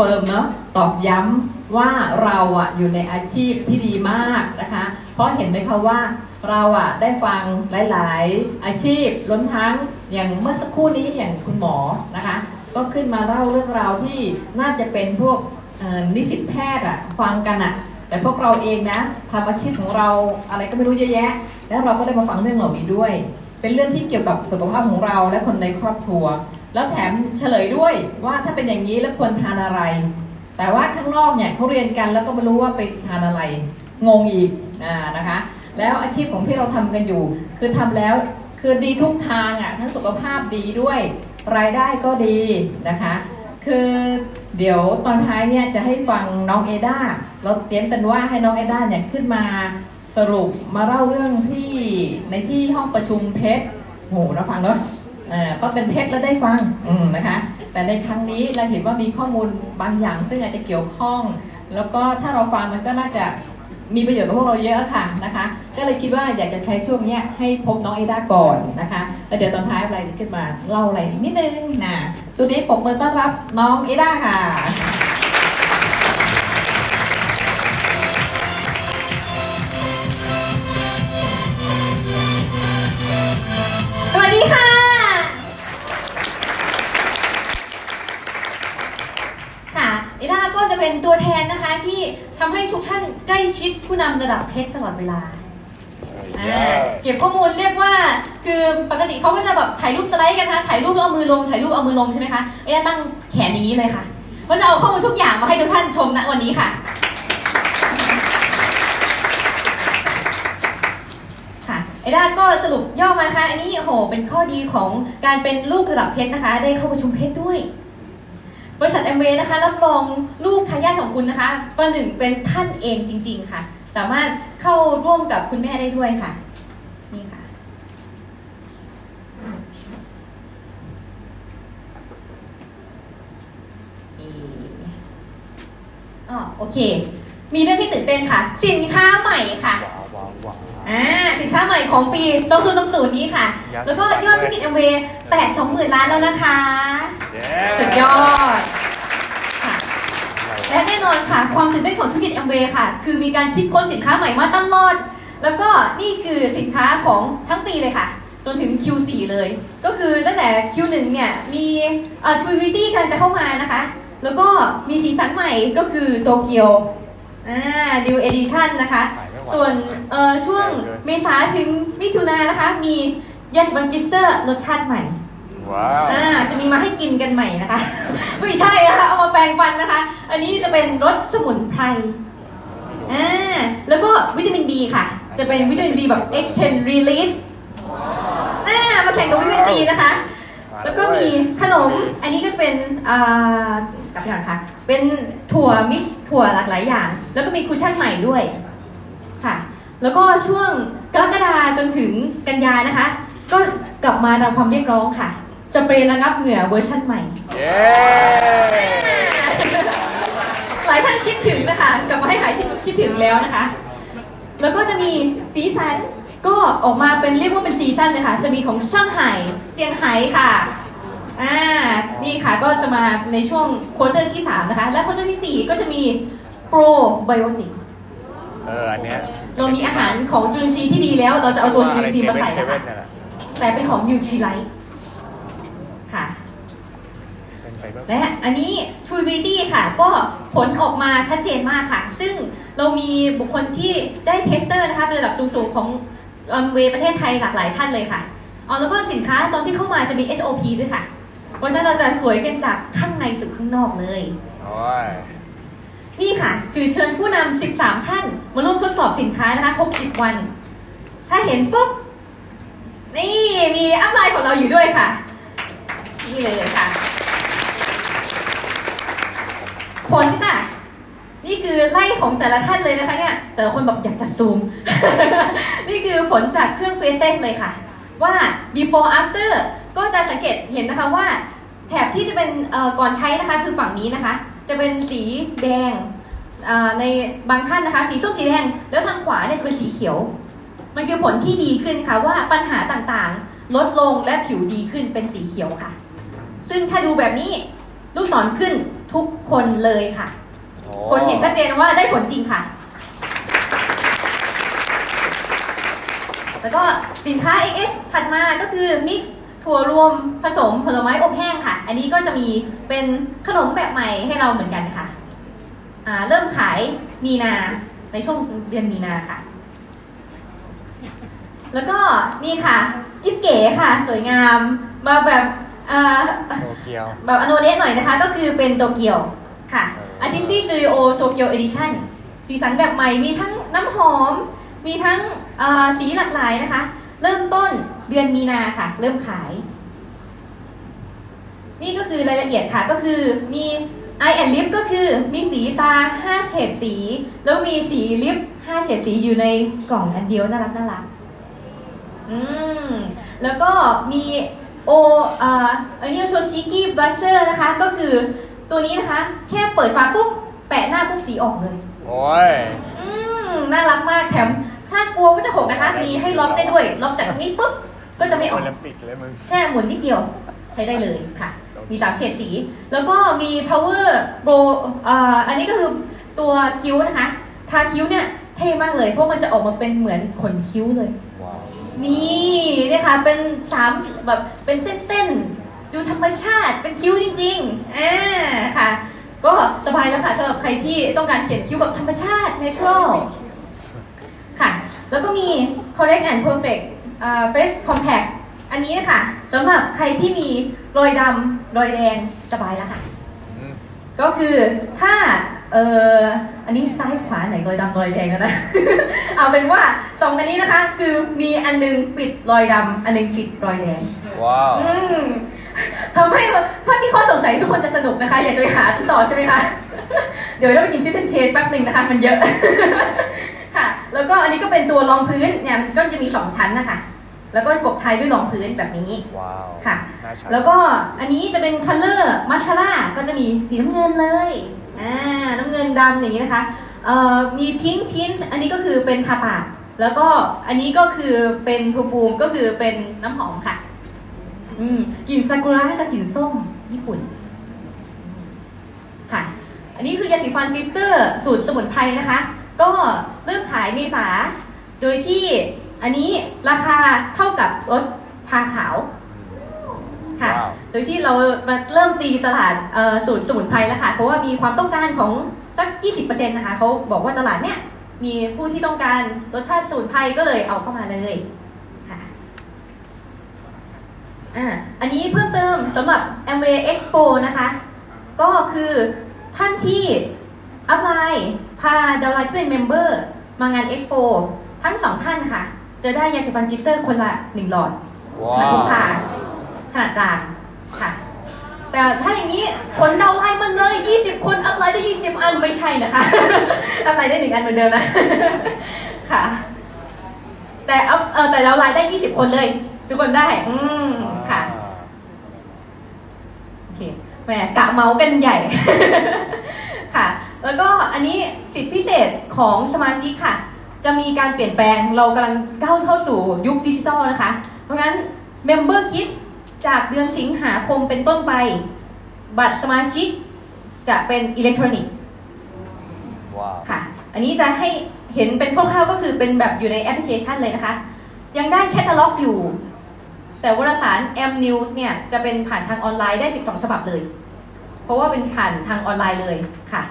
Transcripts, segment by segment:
ฟิร์มเนาะตอกย้ำว่าเราอะอยู่ในอาชีพที่ดีมากนะคะ เพราะเห็นไหมคะว่าเราอะได้ฟังหลาย ๆ อาชีพล้นทั้งอย่างเมื่อสักครู่นี้อย่างคุณหมอนะคะ ก็ขึ้นมาเล่าเรื่องราวที่น่าจะเป็นพวกนิสิตแพทย์อะฟังกันอะแต่พวกเราเองนะทำอาชีพของเราอะไรก็ไม่รู้เยอะแยะ แล้วเราก็ได้มาฟังเรื่องเหล่านี้ด้วย เป็นเรื่องที่เกี่ยวกับสุขภาพของเราและคนในครอบครัว แล้วแถมเฉลยด้วยว่าถ้าเป็นอย่างนี้แล้วควรทานอะไร แต่ว่าข้างนอกเนี่ยเขาเรียนกันแล้วก็ไม่รู้ว่าไปทานอะไร งงอีกอ่านะคะ แล้วอาชีพของที่เราทำกันอยู่ คือทำแล้วคือดีทุกทางอะทั้งสุขภาพดีด้วย รายได้ก็ดีนะคะ คือเดี๋ยวตอนท้ายเนี่ยจะให้ฟังน้องเอดาเราเตรียมกันว่าให้น้องเอดาเนี่ยขึ้นมาสรุปมาเล่าเรื่องที่ในที่ห้องประชุมเพชรโหเราฟังเนาะ ต้องเป็นเพชรแล้วได้ฟังนะคะแต่ในครั้งนี้เราเห็นว่ามีข้อมูลบางอย่างซึ่งอาจจะเกี่ยวข้อง แล้วก็ถ้าเราฟังมันก็น่าจะมีประโยชน์กับพวกเราเยอะค่ะนะคะ ก็เลยคิดว่าอยากจะใช้ช่วงเนี้ยให้พบน้องเอดาก่อนนะคะแล้วเดี๋ยวตอนท้ายอะไรขึ้นมาเล่าอะไรนิดนึงนะช่วงนี้ปรบมือต้อนรับน้องเอดาค่ะ เป็นตัวแทนนะคะที่ทำให้ทุกท่านใกล้ชิดผู้นำระดับเพชรตลอดเวลาอ่าเก็บข้อมูลเรียกว่าคือปกติเขาก็จะแบบถ่ายรูปสไลด์กันนะคะถ่ายรูปแล้วเอามือลงถ่ายรูปเอามือลงใช่ไหมคะเอด้าตั้งแขนอย่างนี้เลยค่ะเพราะจะเอาข้อมูลทุกอย่างมาให้ทุกท่านชมณวันนี้ค่ะค่ะไอด้าก็สรุปย่อมานะคะอันนี้โอ้โหเป็นข้อดีของการเป็นลูกระดับเพชรนะคะ ได้เข้าประชุมเพชรด้วย บริษัทแอมเวย์นะคะรับรองลูกทายาทของคุณนะคะประหนึ่งเป็นท่านเองจริง ๆ ค่ะ สามารถเข้าร่วมกับคุณแม่ได้ด้วยค่ะ นี่ค่ะอีอ๋อโอเค มีเรื่องที่ตื่นเต้นค่ะ สินค้าใหม่ค่ะ ว้าวว้าวว้าวอ่าสินค้าใหม่ของปี2020นี้ค่ะ Yes แล้วก็ยอดธุรกิจแอมเวย์แตะ20,000 ล้านแล้วนะคะเย้สุดยอดค่ะ และแน่นอนค่ะ ความตื่นเต้นของธุรกิจแอมเวย์ค่ะ คือมีการคิดค้นสินค้าใหม่มาตลอด แล้วก็นี่คือสินค้าของทั้งปีเลยค่ะ จนถึง Q4 เลย ก็คือตั้งแต่ Q1 เนี่ย มีเอ่อ Trinity กำลังจะเข้ามานะคะ แล้วก็มีสีสันใหม่ก็คือโตเกียวอ่า New Edition นะคะ ส่วนเอ่อช่วงเมษาถึงมิถุนายนนะคะ มียาสีฟัน Glister รสชาติใหม่ว้าวอ่าจะมีมาให้กินกันใหม่นะคะ ไม่ใช่นะคะเอามาแปรงฟันนะคะ อันนี้จะเป็นรสสมุนไพรอ่าแล้วก็วิตามิน B ค่ะ จะเป็นวิตามิน B แบบ extend release อ่ามาแข่งกับวิตามิน C นะคะ แล้วก็มีขนมอันนี้ก็จะเป็นอ่ากลับไปก่อนค่ะ เป็นถั่ว mix ถั่วหลากหลายอย่าง แล้วก็มี cushion ใหม่ด้วย ค่ะ แล้วก็ช่วงกรกฎาจนถึงกันยานะคะ ก็กลับมาตามความเรียกร้องค่ะ สเปรย์ระงับเหงื่อเวอร์ชั่นใหม่เย้หลายท่านคิดถึงนะคะกลับมาให้หายคิดถึงแล้วนะคะ แล้วก็จะมีสีสันก็ออกมาเป็นเรียกว่าเป็น season เลยค่ะ จะมีของช่างไห่เซียงไฮ้ค่ะ อ่า นี่ค่ะก็จะมาในช่วงควอเตอร์ที่ 3 นะคะ และควอเตอร์ที่ 4 ก็จะมีโปรไบโอติก เอออันเนี้ยเรามีอาหารของจุลินทรีย์ที่ดีแล้ว เราจะเอาตัวจุลินทรีย์มาใส่เซนะเว่คะนเนี่ยแหละแต่เป็นของยูทรีไลท์ค่ะเป็นไฟเบอร์และอันนี้ True Beauty ค่ะ ก็ผลออกมาชัดเจนมากค่ะ ซึ่งเรามีบุคคลที่ได้เทสเตอร์นะคะเป็นระดับสูงๆของเวประเทศไทยหลากหลายท่านเลยค่ะอ๋อแล้วก็สินค้าตอนที่เข้ามาจะมี SOP ด้วยค่ะ เพราะฉะนั้นเราจะสวยกันจากข้างในสู่ข้างนอกเลยโอ้ย นี่ค่ะ คือเชิญผู้นำ 13 ท่าน มาร่วมทดสอบสินค้านะคะครบ10 วัน ถ้าเห็นปุ๊บ นี่มีอัพไลน์ของเราอยู่ด้วยค่ะ นี่เลยค่ะ ผลค่ะ นี่คือไล่ของแต่ละท่านเลยนะคะเนี่ย แต่ละคนแบบอยากจะซูม นี่คือผลจากเครื่อง Faces เลยค่ะ ว่า before after ก็จะสังเกตเห็นนะคะว่าแถบที่จะเป็นก่อนใช้นะคะคือฝั่งนี้นะคะ จะเป็นสีแดงในบางท่านนะคะ สีส้มสีแดง แล้วทางขวาเนี่ยจะเป็นสีเขียว มันคือผลที่ดีขึ้นค่ะว่าปัญหาต่างๆ ลดลงและผิวดีขึ้นเป็นสีเขียวค่ะ ซึ่งถ้าดูแบบนี้ลูกศรขึ้นทุกคนเลยค่ะ คนเห็นชัดเจนว่าได้ผลจริงค่ะ แล้วก็สินค้า XS ถัดมาก็คือ Mix ถั่วรวมผสมผลไม้อบแห้งค่ะ อันนี้ก็จะมีเป็นขนมแบบใหม่ให้เราเหมือนกันค่ะอ่าเริ่มขายมีนาในช่วงเดือนมีนาค่ะ แล้วก็นี่ค่ะกิ๊บเก๋ค่ะ สวยงามมาแบบอ่าโตเกียวแบบอโนเนสหน่อยนะคะ ก็คือเป็นโตเกียวค่ะ Artistic Studio Tokyo Edition สีสันแบบใหม่มีทั้งน้ำหอม มีทั้งอ่าสีหลากหลายนะคะ เริ่มต้น เดือนมีนาค่ะ เริ่มขาย นี่ก็คือรายละเอียดค่ะก็คือมี Eye and Lip ก็คือมีสีตา 5 เฉดสี แล้วมีสีลิป 5 เฉดสีอยู่ในกล่องอันเดียวน่ารักน่ารักอืมแล้วก็มีโออ่าอันนี้โชชิกิ blusher นะคะ ก็คือตัวนี้นะคะ แค่เปิดฝาปุ๊บ แปะหน้าปุ๊บสีออกเลย โอ้ย อืมน่ารักมากแถมถ้ากลัวว่าจะหกนะคะ มีให้ล็อกได้ด้วย ล็อกจากตรงนี้ปุ๊บ ก็จะไม่อโออกลิมปิกเลยมึงแค่หมุนนิดเดียวใช้ได้เลยค่ะ มี3เฉดสี แล้วก็มี powder brow อ่าอันนี้ก็คือตัวคิ้วนะคะ ทาคิ้วเนี่ยเท่มากเลย เพราะมันจะออกมาเป็นเหมือนขนคิ้วเลยว้าวนี่เนี่ยค่ะ เป็นสามแบบเป็นเส้นๆ ดูธรรมชาติ เป็นคิ้วจริงๆ อ่าค่ะ ก็สบายแล้วค่ะสำหรับใครที่ต้องการเขียนคิ้วแบบธรรมชาติ natural ค่ะ แล้วก็มี correct and perfect อ่า face compact อันนี้นะคะสำหรับใครที่มีรอยดำรอยแดงสบายแล้วค่ะอืมก็คือถ้าเอออันนี้ซ้ายขวาไหนรอยดำรอยแดงนะ เอาเป็นว่าสองอันนี้นะคะ คือมีอันหนึงปิดรอยดำอันหนึงปิดรอยแดง ว้าวอืมทำให้ถ้ามีข้อสงสัยทุกคนจะสนุกนะคะ อยากจะไปหาต่อใช่ไหมคะ เดี๋ยวเราไปกินซิทเทนเชดแป๊บหนึ่งนะคะ มันเยอะ ค่ะ แล้วก็อันนี้ก็เป็นตัวรองพื้นเนี่ยมันก็จะมีสองชั้นนะคะ แล้วก็กบไทยด้วยรองพื้นแบบนี้ว้าวค่ะน่าใช้แล้วก็อันนี้จะเป็น color mascara ก็จะมีสีน้ำเงินเลยอ่าน้ำเงินดำอย่างนี้นะคะเอ่อมี pink tint อันนี้ก็คือเป็นทาปากแล้วก็อันนี้ก็คือเป็น perfume ก็คือเป็นน้ำหอมค่ะอืมกลิ่นซากุระกับกลิ่นส้มญี่ปุ่นค่ะ อันนี้คือยาสีฟัน Glister สูตรสมุนไพรนะคะ ก็เริ่มขายเมษา โดยที่อันนี้ราคาเท่ากับรถชาขาวค่ะว้าวโดยที่เรามาเริ่มตีตลาดเอ่อสูตรสมุนไพรแล้วค่ะ เพราะว่ามีความต้องการของสัก 20%นะคะเขาบอกว่าตลาดเนี้ยมีผู้ที่ต้องการรสชาติสมุนไพรก็เลยเอาเข้ามาเลยค่ะอ่าอันนี้เพิ่มเติมสำหรับ Amway Expo นะคะ ก็คือท่านที่upline พา downline ที่เป็น member มางาน Expo ทั้งสองท่านค่ะ จะได้ยาสีฟัน Glister คนละหนึ่งหลอดว้าขนาดพวกพาขนาดกลางค่ะ แต่ถ้าอย่างนี้คน downline มันเลย 20 คน upline ได้ 20 อันไม่ใช่นะคะ upline ได้หนึ่งอันเหมือนเดิมนะค่ะ แต่ up เออแต่ downline ได้ 20 คนเลย ทุกคนได้ อืมค่ะโอเคแหมกะเมากันใหญ่ค่ะ แล้วก็อันนี้สิทธิพิเศษของสมาชิกค่ะ จะมีการเปลี่ยนแปลงเรากำลังก้าวเข้าสู่ยุคดิจิทัลนะคะ เพราะงั้น member คิดจากเดือนสิงหาคมเป็นต้นไป บัตรสมาชิกจะเป็นอิเล็กทรอนิกส์ว้าวค่ะ อันนี้จะให้เห็นเป็นคร่าวๆก็คือเป็นแบบอยู่ในแอปพลิเคชันเลยนะคะ ยังได้แคตตาล็อกอยู่ แต่วารสาร M News เนี่ยจะเป็นผ่านทางออนไลน์ได้ 12 ฉบับเลย เพราะว่าเป็นผ่านทางออนไลน์เลยค่ะ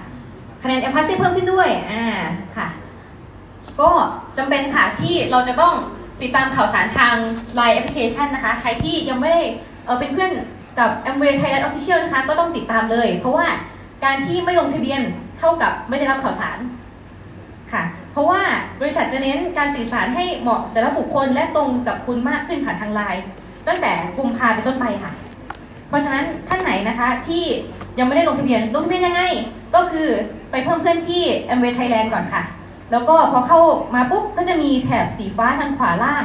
คะแนน M Pass ได้เพิ่มขึ้นด้วยอ่าค่ะ ก็จำเป็นค่ะที่เราจะต้องติดตามข่าวสารทาง Line Application นะคะ ใครที่ยังไม่ได้เออเป็นเพื่อนกับ Amway Thailand Official นะคะ ก็ต้องติดตามเลย เพราะว่าการที่ไม่ลงทะเบียนเท่ากับไม่ได้รับข่าวสารค่ะ เพราะว่าบริษัทจะเน้นการสื่อสารให้เหมาะแต่ละบุคคลและตรงกับคุณมากขึ้นผ่านทางไลน์ตั้งแต่กุมภาเป็นต้นไปค่ะ เพราะฉะนั้นท่านไหนนะคะที่ยังไม่ได้ลงทะเบียนลงทะเบียนยังไง ก็คือไปเพิ่มเพื่อนที่ Amway Thailand ก่อนค่ะ แล้วก็พอเข้ามาปุ๊บก็จะมีแถบสีฟ้าทางขวาล่าง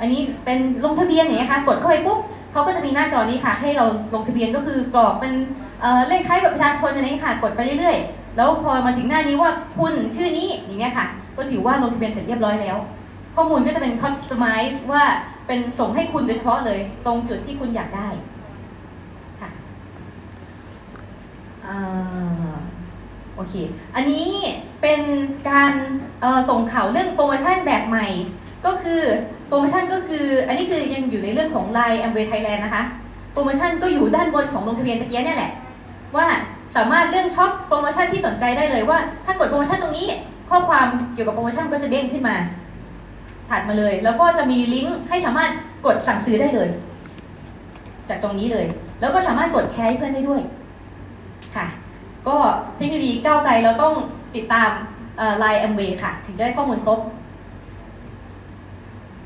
อันนี้เป็นลงทะเบียนอย่างเงี้ยค่ะ กดเข้าไปปุ๊บเขาก็จะมีหน้าจอนี้ค่ะ ให้เราลงทะเบียนก็คือกรอกเป็นเเลขท้ายบัตรประชาชนอะไรนี้ค่ะ กดไปเรื่อยๆ แล้วพอมาถึงหน้านี้ว่าคุณชื่อนี้อย่างเงี้ยค่ะ ก็ถือว่าลงทะเบียนเสร็จเรียบร้อยแล้ว ข้อมูลก็จะเป็น customize ว่าเป็นส่งให้คุณโดยเฉพาะเลย ตรงจุดที่คุณอยากได้ค่ะ โอเค อันนี้เป็นการส่งข่าวเรื่องโปรโมชั่นแบบใหม่ ก็คือโปรโมชั่นก็คือ อันนี้คือยังอยู่ในเรื่องของ Line Amway Thailand นะคะ โปรโมชั่นก็อยู่ด้านบนของลงทะเบียนตะเกียเนี่ยแหละ ว่าสามารถเลือกช็อปโปรโมชั่นที่สนใจได้เลยว่า ถ้ากดโปรโมชั่นตรงนี้ ข้อความเกี่ยวกับโปรโมชั่นก็จะเด้งขึ้นมา ถัดมาเลย แล้วก็จะมีลิงก์ให้สามารถกดสั่งซื้อได้เลย จากตรงนี้เลย แล้วก็สามารถกดแชร์ให้เพื่อนได้ด้วยค่ะ ก็เทคโนโลยีก้าวไกลเราต้องติดตามไลน์แอมเวย์ค่ะ ถึงจะได้ข้อมูลครบ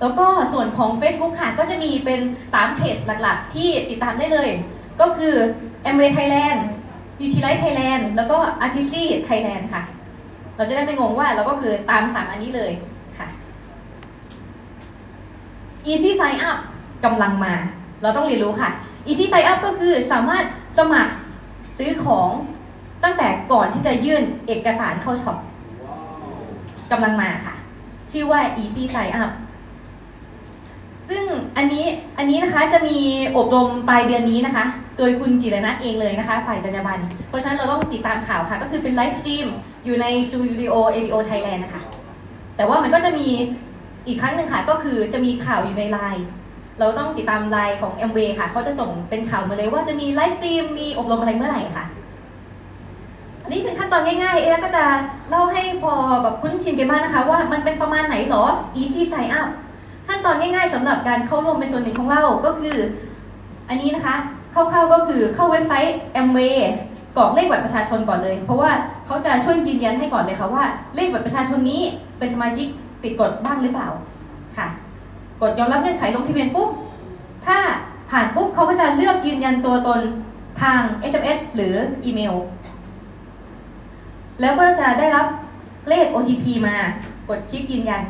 แล้วก็ส่วนของ Facebook ค่ะ ก็จะมีเป็น 3 เพจหลักๆ ที่ติดตามได้เลย ก็คือ Amway Thailand Utilize Thailand แล้วก็ Artistry Thailand ค่ะ เราจะได้ไม่งงว่าเราก็คือตาม 3 อันนี้เลยค่ะ Easy Sign Up กำลังมา เราต้องเรียนรู้ค่ะ Easy Sign Up ก็คือสามารถสมัครซื้อของ ตั้งแต่ก่อนที่จะยื่นเอกสารเข้าช็อปกำลังมาค่ะ ชื่อว่า Easy Sign Up ซึ่งอันนี้อันนี้นะคะจะมีอบรมปลายเดือนนี้นะคะ โดยคุณจิรนัทเองเลยนะคะ ฝ่ายจรรยาบรรณเพราะฉะนั้นเราต้องติดตามข่าวค่ะ ก็คือเป็น live stream อยู่ในสตูดิโอ ABO Thailand นะคะ แต่ว่ามันก็จะมีอีกครั้งหนึ่งค่ะ ก็คือจะมีข่าวอยู่ในไลน์เราต้องติดตามไลน์ของ แอมเวย์ ค่ะ เขาจะส่งเป็นข่าวมาเลยว่าจะมี live stream มีอบรมอะไรเมื่อไหร่ค่ะ นนี้เป็นขั้นตอนง่ายๆ เอ๊ะก็จะเล่าให้พอแบบคุ้นชินกันมากนะคะว่ามันเป็นประมาณไหนหรอ easy sign up ขั้นตอนง่ายๆสำหรับการเข้าร่วมเป็นส่วนหนึ่งของเราก็คือ อันนี้นะคะคร่าวๆก็คือเข้าเว็บไซต์ Amway กรอกเลขบัตรประชาชนก่อนเลย เพราะว่าเขาจะช่วยยืนยันให้ก่อนเลยค่ะว่าเลขบัตรประชาชนนี้เป็นสมาชิกติดกฎบ้างหรือเปล่าค่ะ กดยอมรับเงื่อนไขลงทะเบียนปุ๊บถ้าผ่านปุ๊บเขาก็จะเลือกยืนยันตัวตนทาง SMS หรืออีเมล แล้วก็จะได้รับเลข OTP มากดคลิกยืนยัน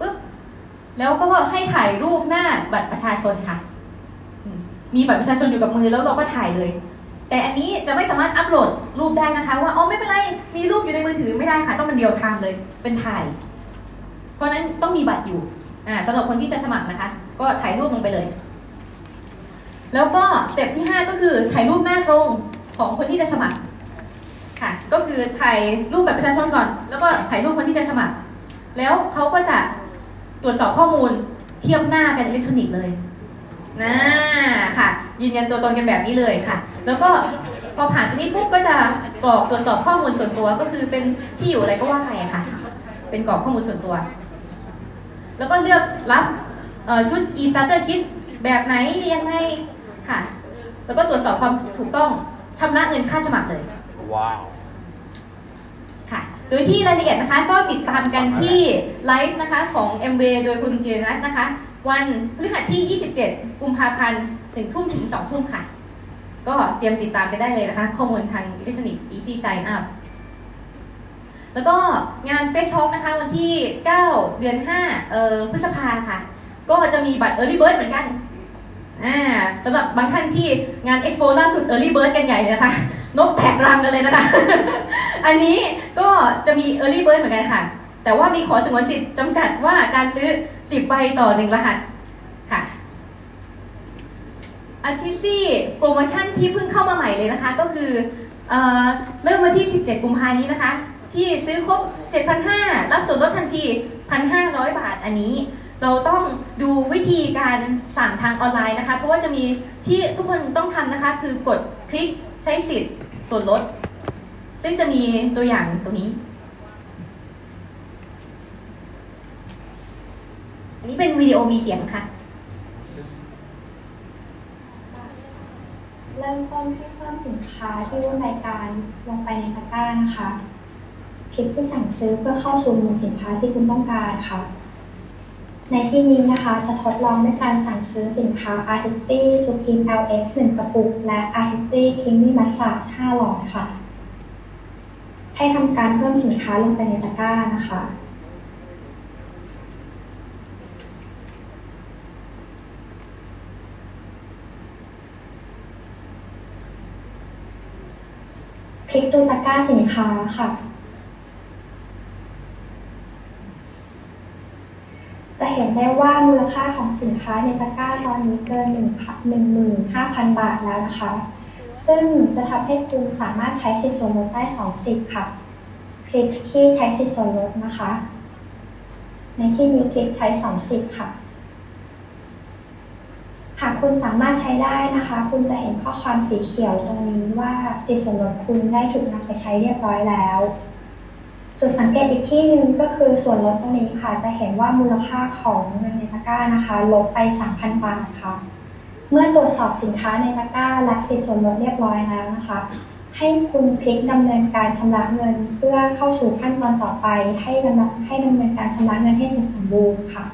ปุ๊บแล้วก็ให้ถ่ายรูปหน้าบัตรประชาชนค่ะ มีบัตรประชาชนอยู่กับมือแล้วเราก็ถ่ายเลย แต่อันนี้จะไม่สามารถอัปโหลดรูปได้นะคะ ว่าอ๋อไม่เป็นไรมีรูปอยู่ในมือถือไม่ได้ค่ะ ต้องเป็นเดียวทามเลยเป็นถ่าย เพราะนั้นต้องมีบัตรอยู่อ่าสำหรับคนที่จะสมัครนะคะ ก็ถ่ายรูปลงไปเลย แล้วก็ step ที่ 5 ก็คือถ่ายรูปหน้าตรงของคนที่จะสมัคร ค่ะ ก็คือถ่ายรูปบัตรประชาชนก่อน แล้วก็ถ่ายรูปคนที่จะสมัคร แล้วเขาก็จะตรวจสอบข้อมูลเทียบหน้ากันอิเล็กทรอนิกส์เลยนะค่ะ ยืนยันตัวตนกันแบบนี้เลยค่ะ แล้วก็พอผ่านตรงนี้ปุ๊บก็จะกรอกตรวจสอบข้อมูลส่วนตัวก็คือเป็นที่อยู่อะไรก็ว่าไปค่ะ เป็นกรอกข้อมูลส่วนตัว แล้วก็เลือกรับชุด e-starter kit แบบไหนยังไงค่ะ แล้วก็ตรวจสอบความถูกต้องชำระเงินค่าสมัครเลย ว้าวค่ะ โดยที่รายละเอียดนะคะก็ติดตามกันที่ไลฟ์นะคะของ m w โดยคุณเจนัทนะคะ วันพฤหัสที่ 27 กุมภาพันธ์1ทุ่มถึง2ทุ่มค่ะ ก็เตรียมติดตามกันได้เลยนะคะ ข้อมูลทางอิเล็กทรอนิกส์ Easy Sign Up แล้วก็งาน Face Talk นะคะ วันที่ 9 เดือน5เอ่อพฤษภาค่ะ ก็จะมีบัตร Early Bird เหมือนกันอ่าสำหรับบางท่านที่งาน Expo ล่าสุด Early Bird กันใหญ่เลยนะคะ นกแท็กรังกันเลยนะคะ อันนี้ก็จะมี Early Bird เหมือนกันค่ะ แต่ว่ามีขอสงวนสิทธิ์จำกัดว่าการซื้อ 10ใบต่อ 1 รหัสค่ะ Artisty โปรโมชั่นที่เพิ่งเข้ามาใหม่เลยนะคะ ก็คือเอเริ่มวันที่ 17 กุมภานี้นะคะ ที่ซื้อครบ 7,500 รับส่วนลดทันที 1,500 บาทอันนี้เราต้องดูวิธีการสั่งทางออนไลน์นะคะ เพราะว่าจะมีที่ทุกคนต้องทำนะคะ คือกดคลิกใช้สิทธิ์ ส่วนลด ซึ่งจะมีตัวอย่างตรงนี้ อันนี้เป็นวิดีโอมีเสียงค่ะ เริ่มต้นให้เพิ่มสินค้าที่ร่วมรายการลงไปในตะกร้านะคะ คลิกที่สั่งซื้อเพื่อเข้าสู่หมวดสินค้าที่คุณต้องการค่ะ ในที่นี้นะคะจะทดลองด้วยการสั่งซื้อสินค้า Artistry Supreme LX 1 กระปุก และ Artistry Creamy Massage 5หลอดค่ะ ให้ทำการเพิ่มสินค้าลงไปในตะกร้านะคะ คลิกดูตะกร้าสินค้าค่ะ จะ เห็นได้ว่ามูลค่าของสินค้าในตะกร้าตอนนี้เกิน 15,000 บาทแล้วนะคะ ซึ่งจะทำให้คุณสามารถใช้สิทธิส่วนลดได้ 2 สิทธิ์ค่ะ คลิกที่ใช้สิทธิส่วนลดนะคะ ในที่นี้คลิกใช้ 2 สิทธิ์ค่ะ หากคุณสามารถใช้ได้นะคะ คุณจะเห็นข้อความสีเขียวตรงนี้ว่าสิทธิส่วนลดคุณได้ถูกนำไปใช้เรียบร้อยแล้ว จุดสังเกตอีกที่หนึ่งก็คือส่วนลดตรงนี้ค่ะ จะเห็นว่ามูลค่าของเงินในตะกร้านะคะ ลดไป 3,000 บาทค่ะ เมื่อตรวจสอบสินค้าในตะกร้าและสิทธิส่วนลดเรียบร้อยแล้วนะคะ ให้คุณคลิกดำเนินการชำระเงิน เพื่อเข้าสู่ขั้นตอนต่อไป ให้ดำเนินให้ดำเนินการชำระเงินให้เสร็จสมบูรณ์ค่ะ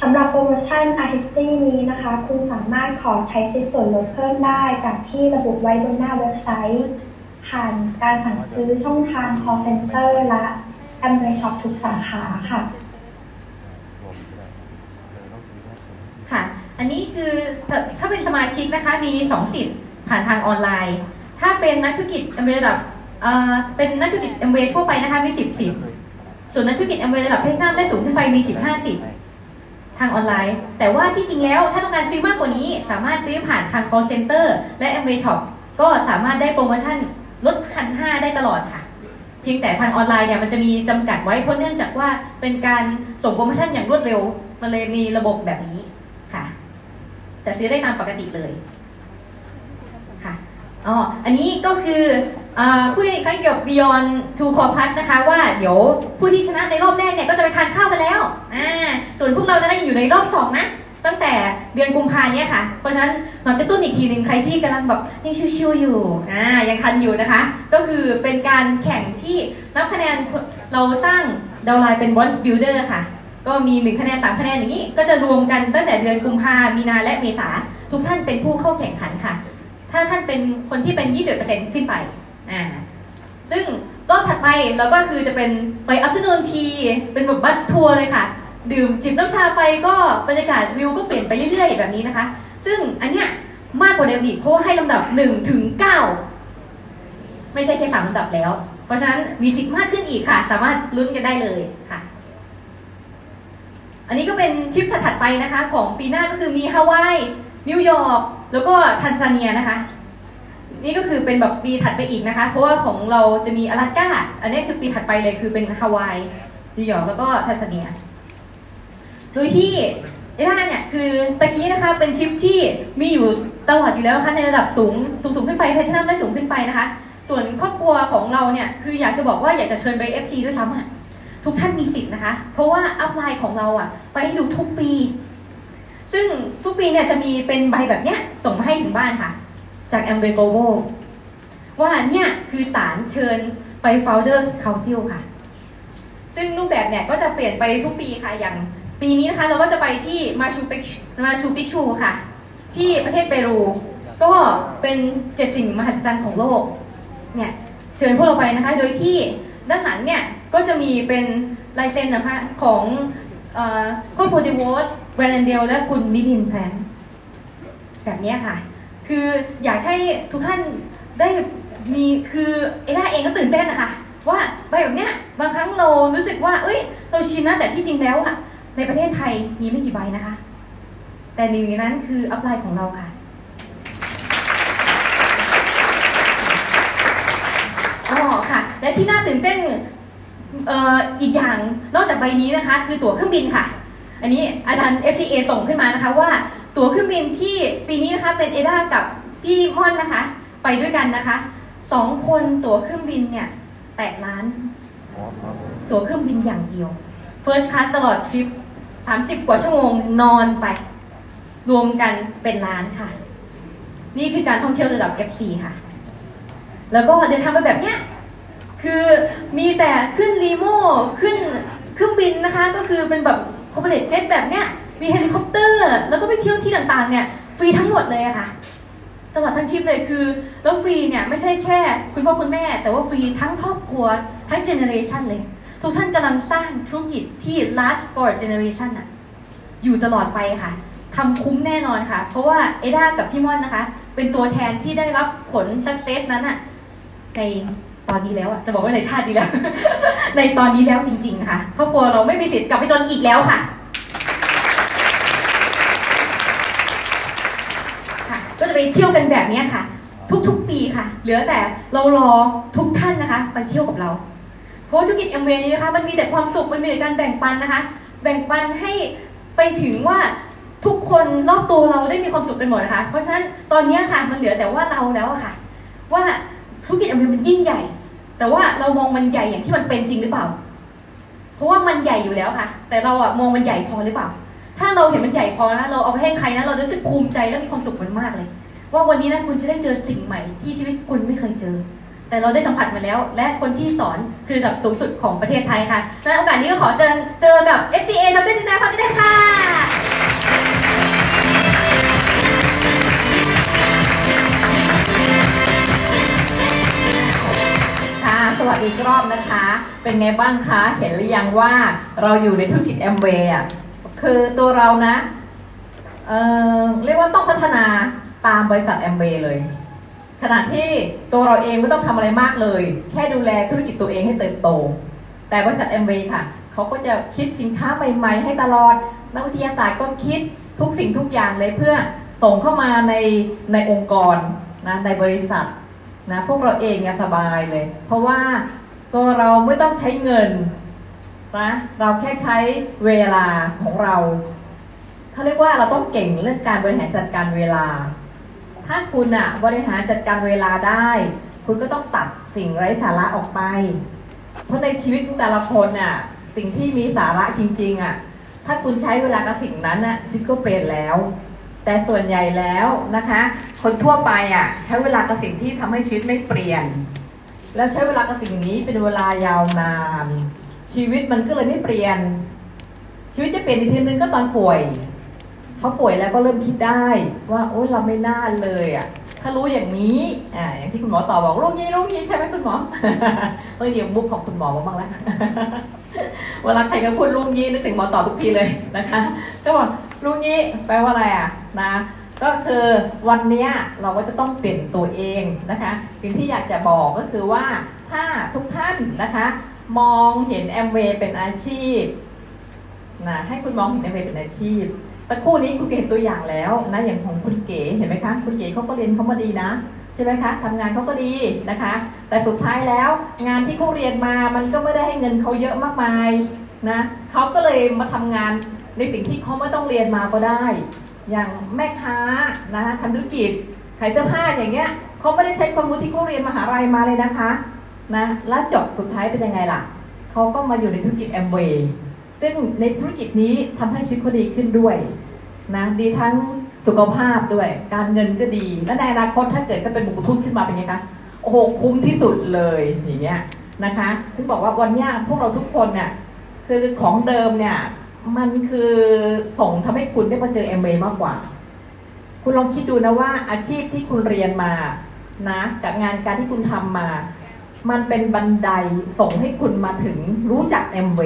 สำหรับโปรโมชั่น Artisty นี้นะคะ คุณสามารถขอใช้สิทธิส่วนลดเพิ่มได้จากที่ระบุไว้บนหน้าเว็บไซต์ ผ่านการสั่งซื้อช่องทาง call center และ Amway Shop ทุกสาขาค่ะค่ะ อันนี้คือถ้าเป็นสมาชิกนะคะมี2สิทธิ์ผ่านทางออนไลน์ ถ้าเป็นนักธุรกิจอเมระดับเป็นนักธุรกิจอเมทั่วไปนะคะมี10สิทธิ์ส่วนนักธุรกิจอเมระดับเพชรน้ำได้สูงขึ้นไปมี15สิทธิ์ทางออนไลน์ แต่ว่าที่จริงแล้วถ้าต้องการซื้อมากกว่านี้ สามารถซื้อผ่านทาง call center และ Amway Shop ก็สามารถได้โปรโมชั่น ทันห้าได้ตลอดค่ะ เพียงแต่ทางออนไลน์เนี่ยมันจะมีจำกัดไว้เพราะเนื่องจากว่าเป็นการส่งโปรโมชั่นอย่างรวดเร็ว มันเลยมีระบบแบบนี้ค่ะ แต่ซื้อได้ตามปกติเลยค่ะอ๋ออันนี้ก็คืออาผู้ที่ครั้งเกี่ยวกับ Beyond to Core Plus นะคะ ว่าเดี๋ยวผู้ที่ชนะในรอบแรกเนี่ยก็จะไปทานข้าวกันแล้วอ่าส่วนพวกเราเนี่ยยังอยู่ในรอบสองนะ ตั้งแต่เดือนกุมภาเนี่ยค่ะ เพราะฉะนั้นมากระตุ้นอีกทีหนึ่งใครที่กำลังแบบยังชิวๆอยู่อ่ายังทันอยู่นะคะ ก็คือเป็นการแข่งที่นับคะแนนเราสร้างดาวไลน์เป็น Bronze Builder ค่ะ ก็มี 1 คะแนน 3 คะแนนอย่างนี้ ก็จะรวมกันตั้งแต่เดือนกุมภามีนาและเมษาทุกท่านเป็นผู้เข้าแข่งขันค่ะ ถ้าท่านเป็นคนที่เป็น 20%ขึ้นไปอ่าซึ่งรอบถัดไปเราก็คือจะเป็นไป afternoon tea เป็นแบบบัสทัวร์เลยค่ะ ดื่มจิบน้ำชาไปก็บรรยากาศวิวก็เปลี่ยนไปเรื่อยๆ แบบนี้นะคะ ซึ่งอันเนี้ยมากกว่าเดิมอีกเพราะว่าให้ลำดับ1ถึง9ไม่ใช่แค่3ลำดับแล้ว เพราะฉะนั้นมีสิทธิ์มากขึ้นอีกค่ะ สามารถลุ้นกันได้เลยค่ะ อันนี้ก็เป็นทริปถัดๆไปนะคะ ของปีหน้าก็คือมีฮาวายนิวยอร์กแล้วก็ทันซาเนียนะคะ นี่ก็คือเป็นแบบปีถัดไปอีกนะคะ เพราะว่าของเราจะมี阿拉斯ก้าอันนี้คือปีถัดไปเลยคือเป็นฮาวายนิวยอร์กแล้วก็ทันซาเนีย โดยที่เอด้าเนี่ยคือตะกี้นะคะเป็นทริปที่มีอยู่ตลอดอยู่แล้วนะคะในระดับสูงสูงสูงขึ้นไปแพลทินัมได้สูงขึ้นไปนะคะ ส่วนครอบครัวของเราเนี่ยคืออยากจะบอกว่าอยากจะเชิญไป FC ด้วยซ้ำอะทุกท่านมีสิทธิ์นะคะ เพราะว่าอัพไลน์ของเราอะไปให้ดูทุกปี ซึ่งทุกปีเนี่ยจะมีเป็นใบแบบเนี้ยส่งมาให้ถึงบ้านค่ะ จาก a m w a y Global ว่าเนี่ยคือสารเชิญไป Founders Council ค่ะ ซึ่งรูปแบบเนี่ยก็จะเปลี่ยนไปทุกปีค่ะอย่าง ปีนี้นะคะเราก็จะไปที่มาชูปิกมาชูปิกชูค่ะ ที่ประเทศเปรู ก็เป็นเจ็ดสิ่งมหัศจรรย์ของโลกเนี่ยเชิญพวกเราไปนะคะ โดยที่ด้านหลังเนี่ยก็จะมีเป็นลายเซ็นนะคะของเอ่อครอบครัวดีวอสแวนแอนเดลและคุณมิลินด์แพนท์แบบนี้ค่ะ คืออยากให้ทุกท่านได้มีคือเอด้าเองก็ตื่นเต้นนะคะ ว่าใบแบบเนี้ยบางครั้งเรารู้สึกว่า เอ้ย เราชินนะแต่ที่จริงแล้วอะ ในประเทศไทยมีไม่กี่ใบนะคะ แต่หนึ่งในนั้นคือ upline ของเราค่ะ อ๋อค่ะ และที่น่าตื่นเต้นเอ่ออีกอย่างนอกจากใบนี้นะคะ คือตั๋วเครื่องบินค่ะ อันนี้อาจารย์ FCA ส่งขึ้นมานะคะว่าตั๋วเครื่องบินที่ปีนี้นะคะเป็นเอด้ากับพี่ม่อนนะคะ ไปด้วยกันนะคะสองคนตั๋วเครื่องบินเนี่ยแตะล้านอ๋อครับตั๋วเครื่องบินอย่างเดียว First Class ตลอดทริป 30 กว่าชั่วโมงนอนไป รวมกันเป็นล้านค่ะ นี่คือการท่องเที่ยวระดับ FC ค่ะ แล้วก็เดินทางไปแบบเนี้ยคือมีแต่ขึ้น limo ขึ้นเครื่องบินนะคะ ก็คือเป็นแบบ corporate jet แบบเนี้ยมีเฮลิคอปเตอร์ แล้วก็ไปเที่ยวที่ต่างๆเนี่ยฟรีทั้งหมดเลยอะค่ะตลอดทั้งทริปเลยคือแล้วฟรีเนี่ยไม่ใช่แค่ คุณพ่อคุณแม่ แต่ว่าฟรีทั้งครอบครัวทั้ง generation เลย ทุกท่านกำลังสร้างธุรกิจที่ last for generation อะอยู่ตลอดไปค่ะทำคุ้มแน่นอนค่ะ เพราะว่าเอด้ากับพี่ม่อนนะคะ เป็นตัวแทนที่ได้รับผล success นั้นอะในตอนนี้แล้วอะจะบอกว่าในชาตินี้แล้ว ในตอนนี้แล้วจริง ๆ ค่ะครอบครัวเราไม่มีสิทธิ์กลับไปจนอีกแล้วค่ะก็จะไปเที่ยวกันแบบนี้ค่ะ ทุกๆปีค่ะ เหลือแต่เรารอทุกท่านนะคะ ไปเที่ยวกับเรา เพราะธุรกิจ MV นี้นะคะมันมีแต่ความสุขมันมีแต่การแบ่งปันนะคะ แบ่งปันให้ไปถึงว่าทุกคนรอบตัวเราได้มีความสุขกันหมดนะคะ เพราะฉะนั้นตอนนี้ค่ะมันเหลือแต่ว่าเราแล้วอะค่ะ ว่าธุรกิจ MV มันยิ่งใหญ่ แต่ว่าเรามองมันใหญ่อย่างที่มันเป็นจริงหรือเปล่า เพราะว่ามันใหญ่อยู่แล้วค่ะ แต่เราอะมองมันใหญ่พอหรือเปล่า ถ้าเราเห็นมันใหญ่พอนะเราเอาไปให้ใครนะเราจะรู้สึกภูมิใจและมีความสุขมันมากเลย ว่าวันนี้นะคุณจะได้เจอสิ่งใหม่ที่ชีวิตคุณไม่เคยเจอ แต่เราได้สัมผัสมาแล้ว และคนที่สอนคือระดับสูงสุดของประเทศไทยค่ะในโอกาสนี้ก็ขอเจอเจอกับ FCA ดรจินดาความดาค่ะค่ะสวัสดีอีกรอบนะคะ เป็นไงบ้างคะ เห็นหรือยังว่าเราอยู่ในธุรกิจแอมเวย์อะคือตัวเรานะ เออเรียกว่าต้องพัฒนาตามบริษัทแอมเวย์เลย ขณะที่ตัวเราเองไม่ต้องทำอะไรมากเลย แค่ดูแลธุรกิจตัวเองให้เติบโต แต่บริษัทแอมวย์ค่ะเขาก็จะคิดสินค้าใหม่ๆ ให้ตลอด นักวิทยาศาสตร์ก็คิดทุกสิ่งทุกอย่างเลยเพื่อส่งเข้ามาในในองค์กรนะในบริษัทนะพวกเราเองอะสบายเลย เพราะว่าตัวเราไม่ต้องใช้เงินนะเราแค่ใช้เวลาของเราเขาเรียกว่าเราต้องเก่งเรื่องการบริหารจัดการเวลา ถ้าคุณอะบริหารจัดการเวลาได้ คุณก็ต้องตัดสิ่งไร้สาระออกไป เพราะในชีวิตของแต่ละคนน่ะสิ่งที่มีสาระจริง ๆอะถ้าคุณใช้เวลากับสิ่งนั้นน่ะชีวิตก็เปลี่ยนแล้ว แต่ส่วนใหญ่แล้วนะคะ คนทั่วไปอะใช้เวลากับสิ่งที่ทำให้ชีวิตไม่เปลี่ยน แล้วใช้เวลากับสิ่งนี้เป็นเวลายาวนาน ชีวิตมันก็เลยไม่เปลี่ยน ชีวิตจะเปลี่ยนอีกทีนึงก็ตอนป่วย พอป่วยแล้วก็เริ่มคิดได้ว่าโอ๊ยเราไม่น่าเลยอะถ้ารู้อย่างนี้อ่าอย่างที่คุณหมอตอบบอกลูกนี้ลูกนี้ใช่ไหมคุณหมอเออเดี๋ยวมุกของคุณหมอมาบ้างแล้วเวลาใครก็พูดลุงยี่นึกถึงหมอต่อทุกทีเลยนะคะ ก็บอกลุงยี่แปลว่าอะไรอะนะ ก็คือวันนี้เราก็จะต้องเปลี่ยนตัวเองนะคะสิ่งที่อยากจะบอกก็คือว่าถ้าทุกท่านนะคะ มองเห็นแอมเวย์เป็นอาชีพนะให้คุณมองเห็นแอมเวย์เป็นอาชีพ สักครู่นี้คุณเก๋เห็นตัวอย่างแล้วนะอย่างของคุณเก๋เห็นไหมคะคุณเก๋เขาก็เรียนเขามาดีนะใช่ไหมคะทำงานเขาก็ดีนะคะ แต่สุดท้ายแล้วงานที่เขาเรียนมามันก็ไม่ได้ให้เงินเขาเยอะมากมายนะเขาก็เลยมาทำงานในสิ่งที่เขาไม่ต้องเรียนมาก็ได้ อย่างแม่ค้านะคะทำธุรกิจขายเสื้อผ้าอย่างเงี้ยเขาไม่ได้ใช้ความรู้ที่เขาเรียนมหาลัยมาเลยนะคะนะแล้วจบสุดท้ายเป็นยังไงล่ะเขาก็มาอยู่ในธุรกิจแอมเวย์ ซึ่งในธุรกิจนี้ทำให้ชีวิตเขาดีขึ้นด้วยนะดีทั้งสุขภาพด้วย การเงินก็ดี และในอนาคตถ้าเกิดก็เป็นบุคคลทุนขึ้นมาเป็นไงคะโอ้โหคุ้มที่สุดเลยอย่างเงี้ยนะคะถึงบอกว่าวันนี้พวกเราทุกคนเนี่ยคือของเดิมเนี่ยมันคือส่งทำให้คุณได้มาเจอแอมเวย์มากกว่า คุณลองคิดดูนะว่าอาชีพที่คุณเรียนมานะกับงานการที่คุณทำมา มันเป็นบันไดส่งให้คุณมาถึงรู้จักแอมเวย์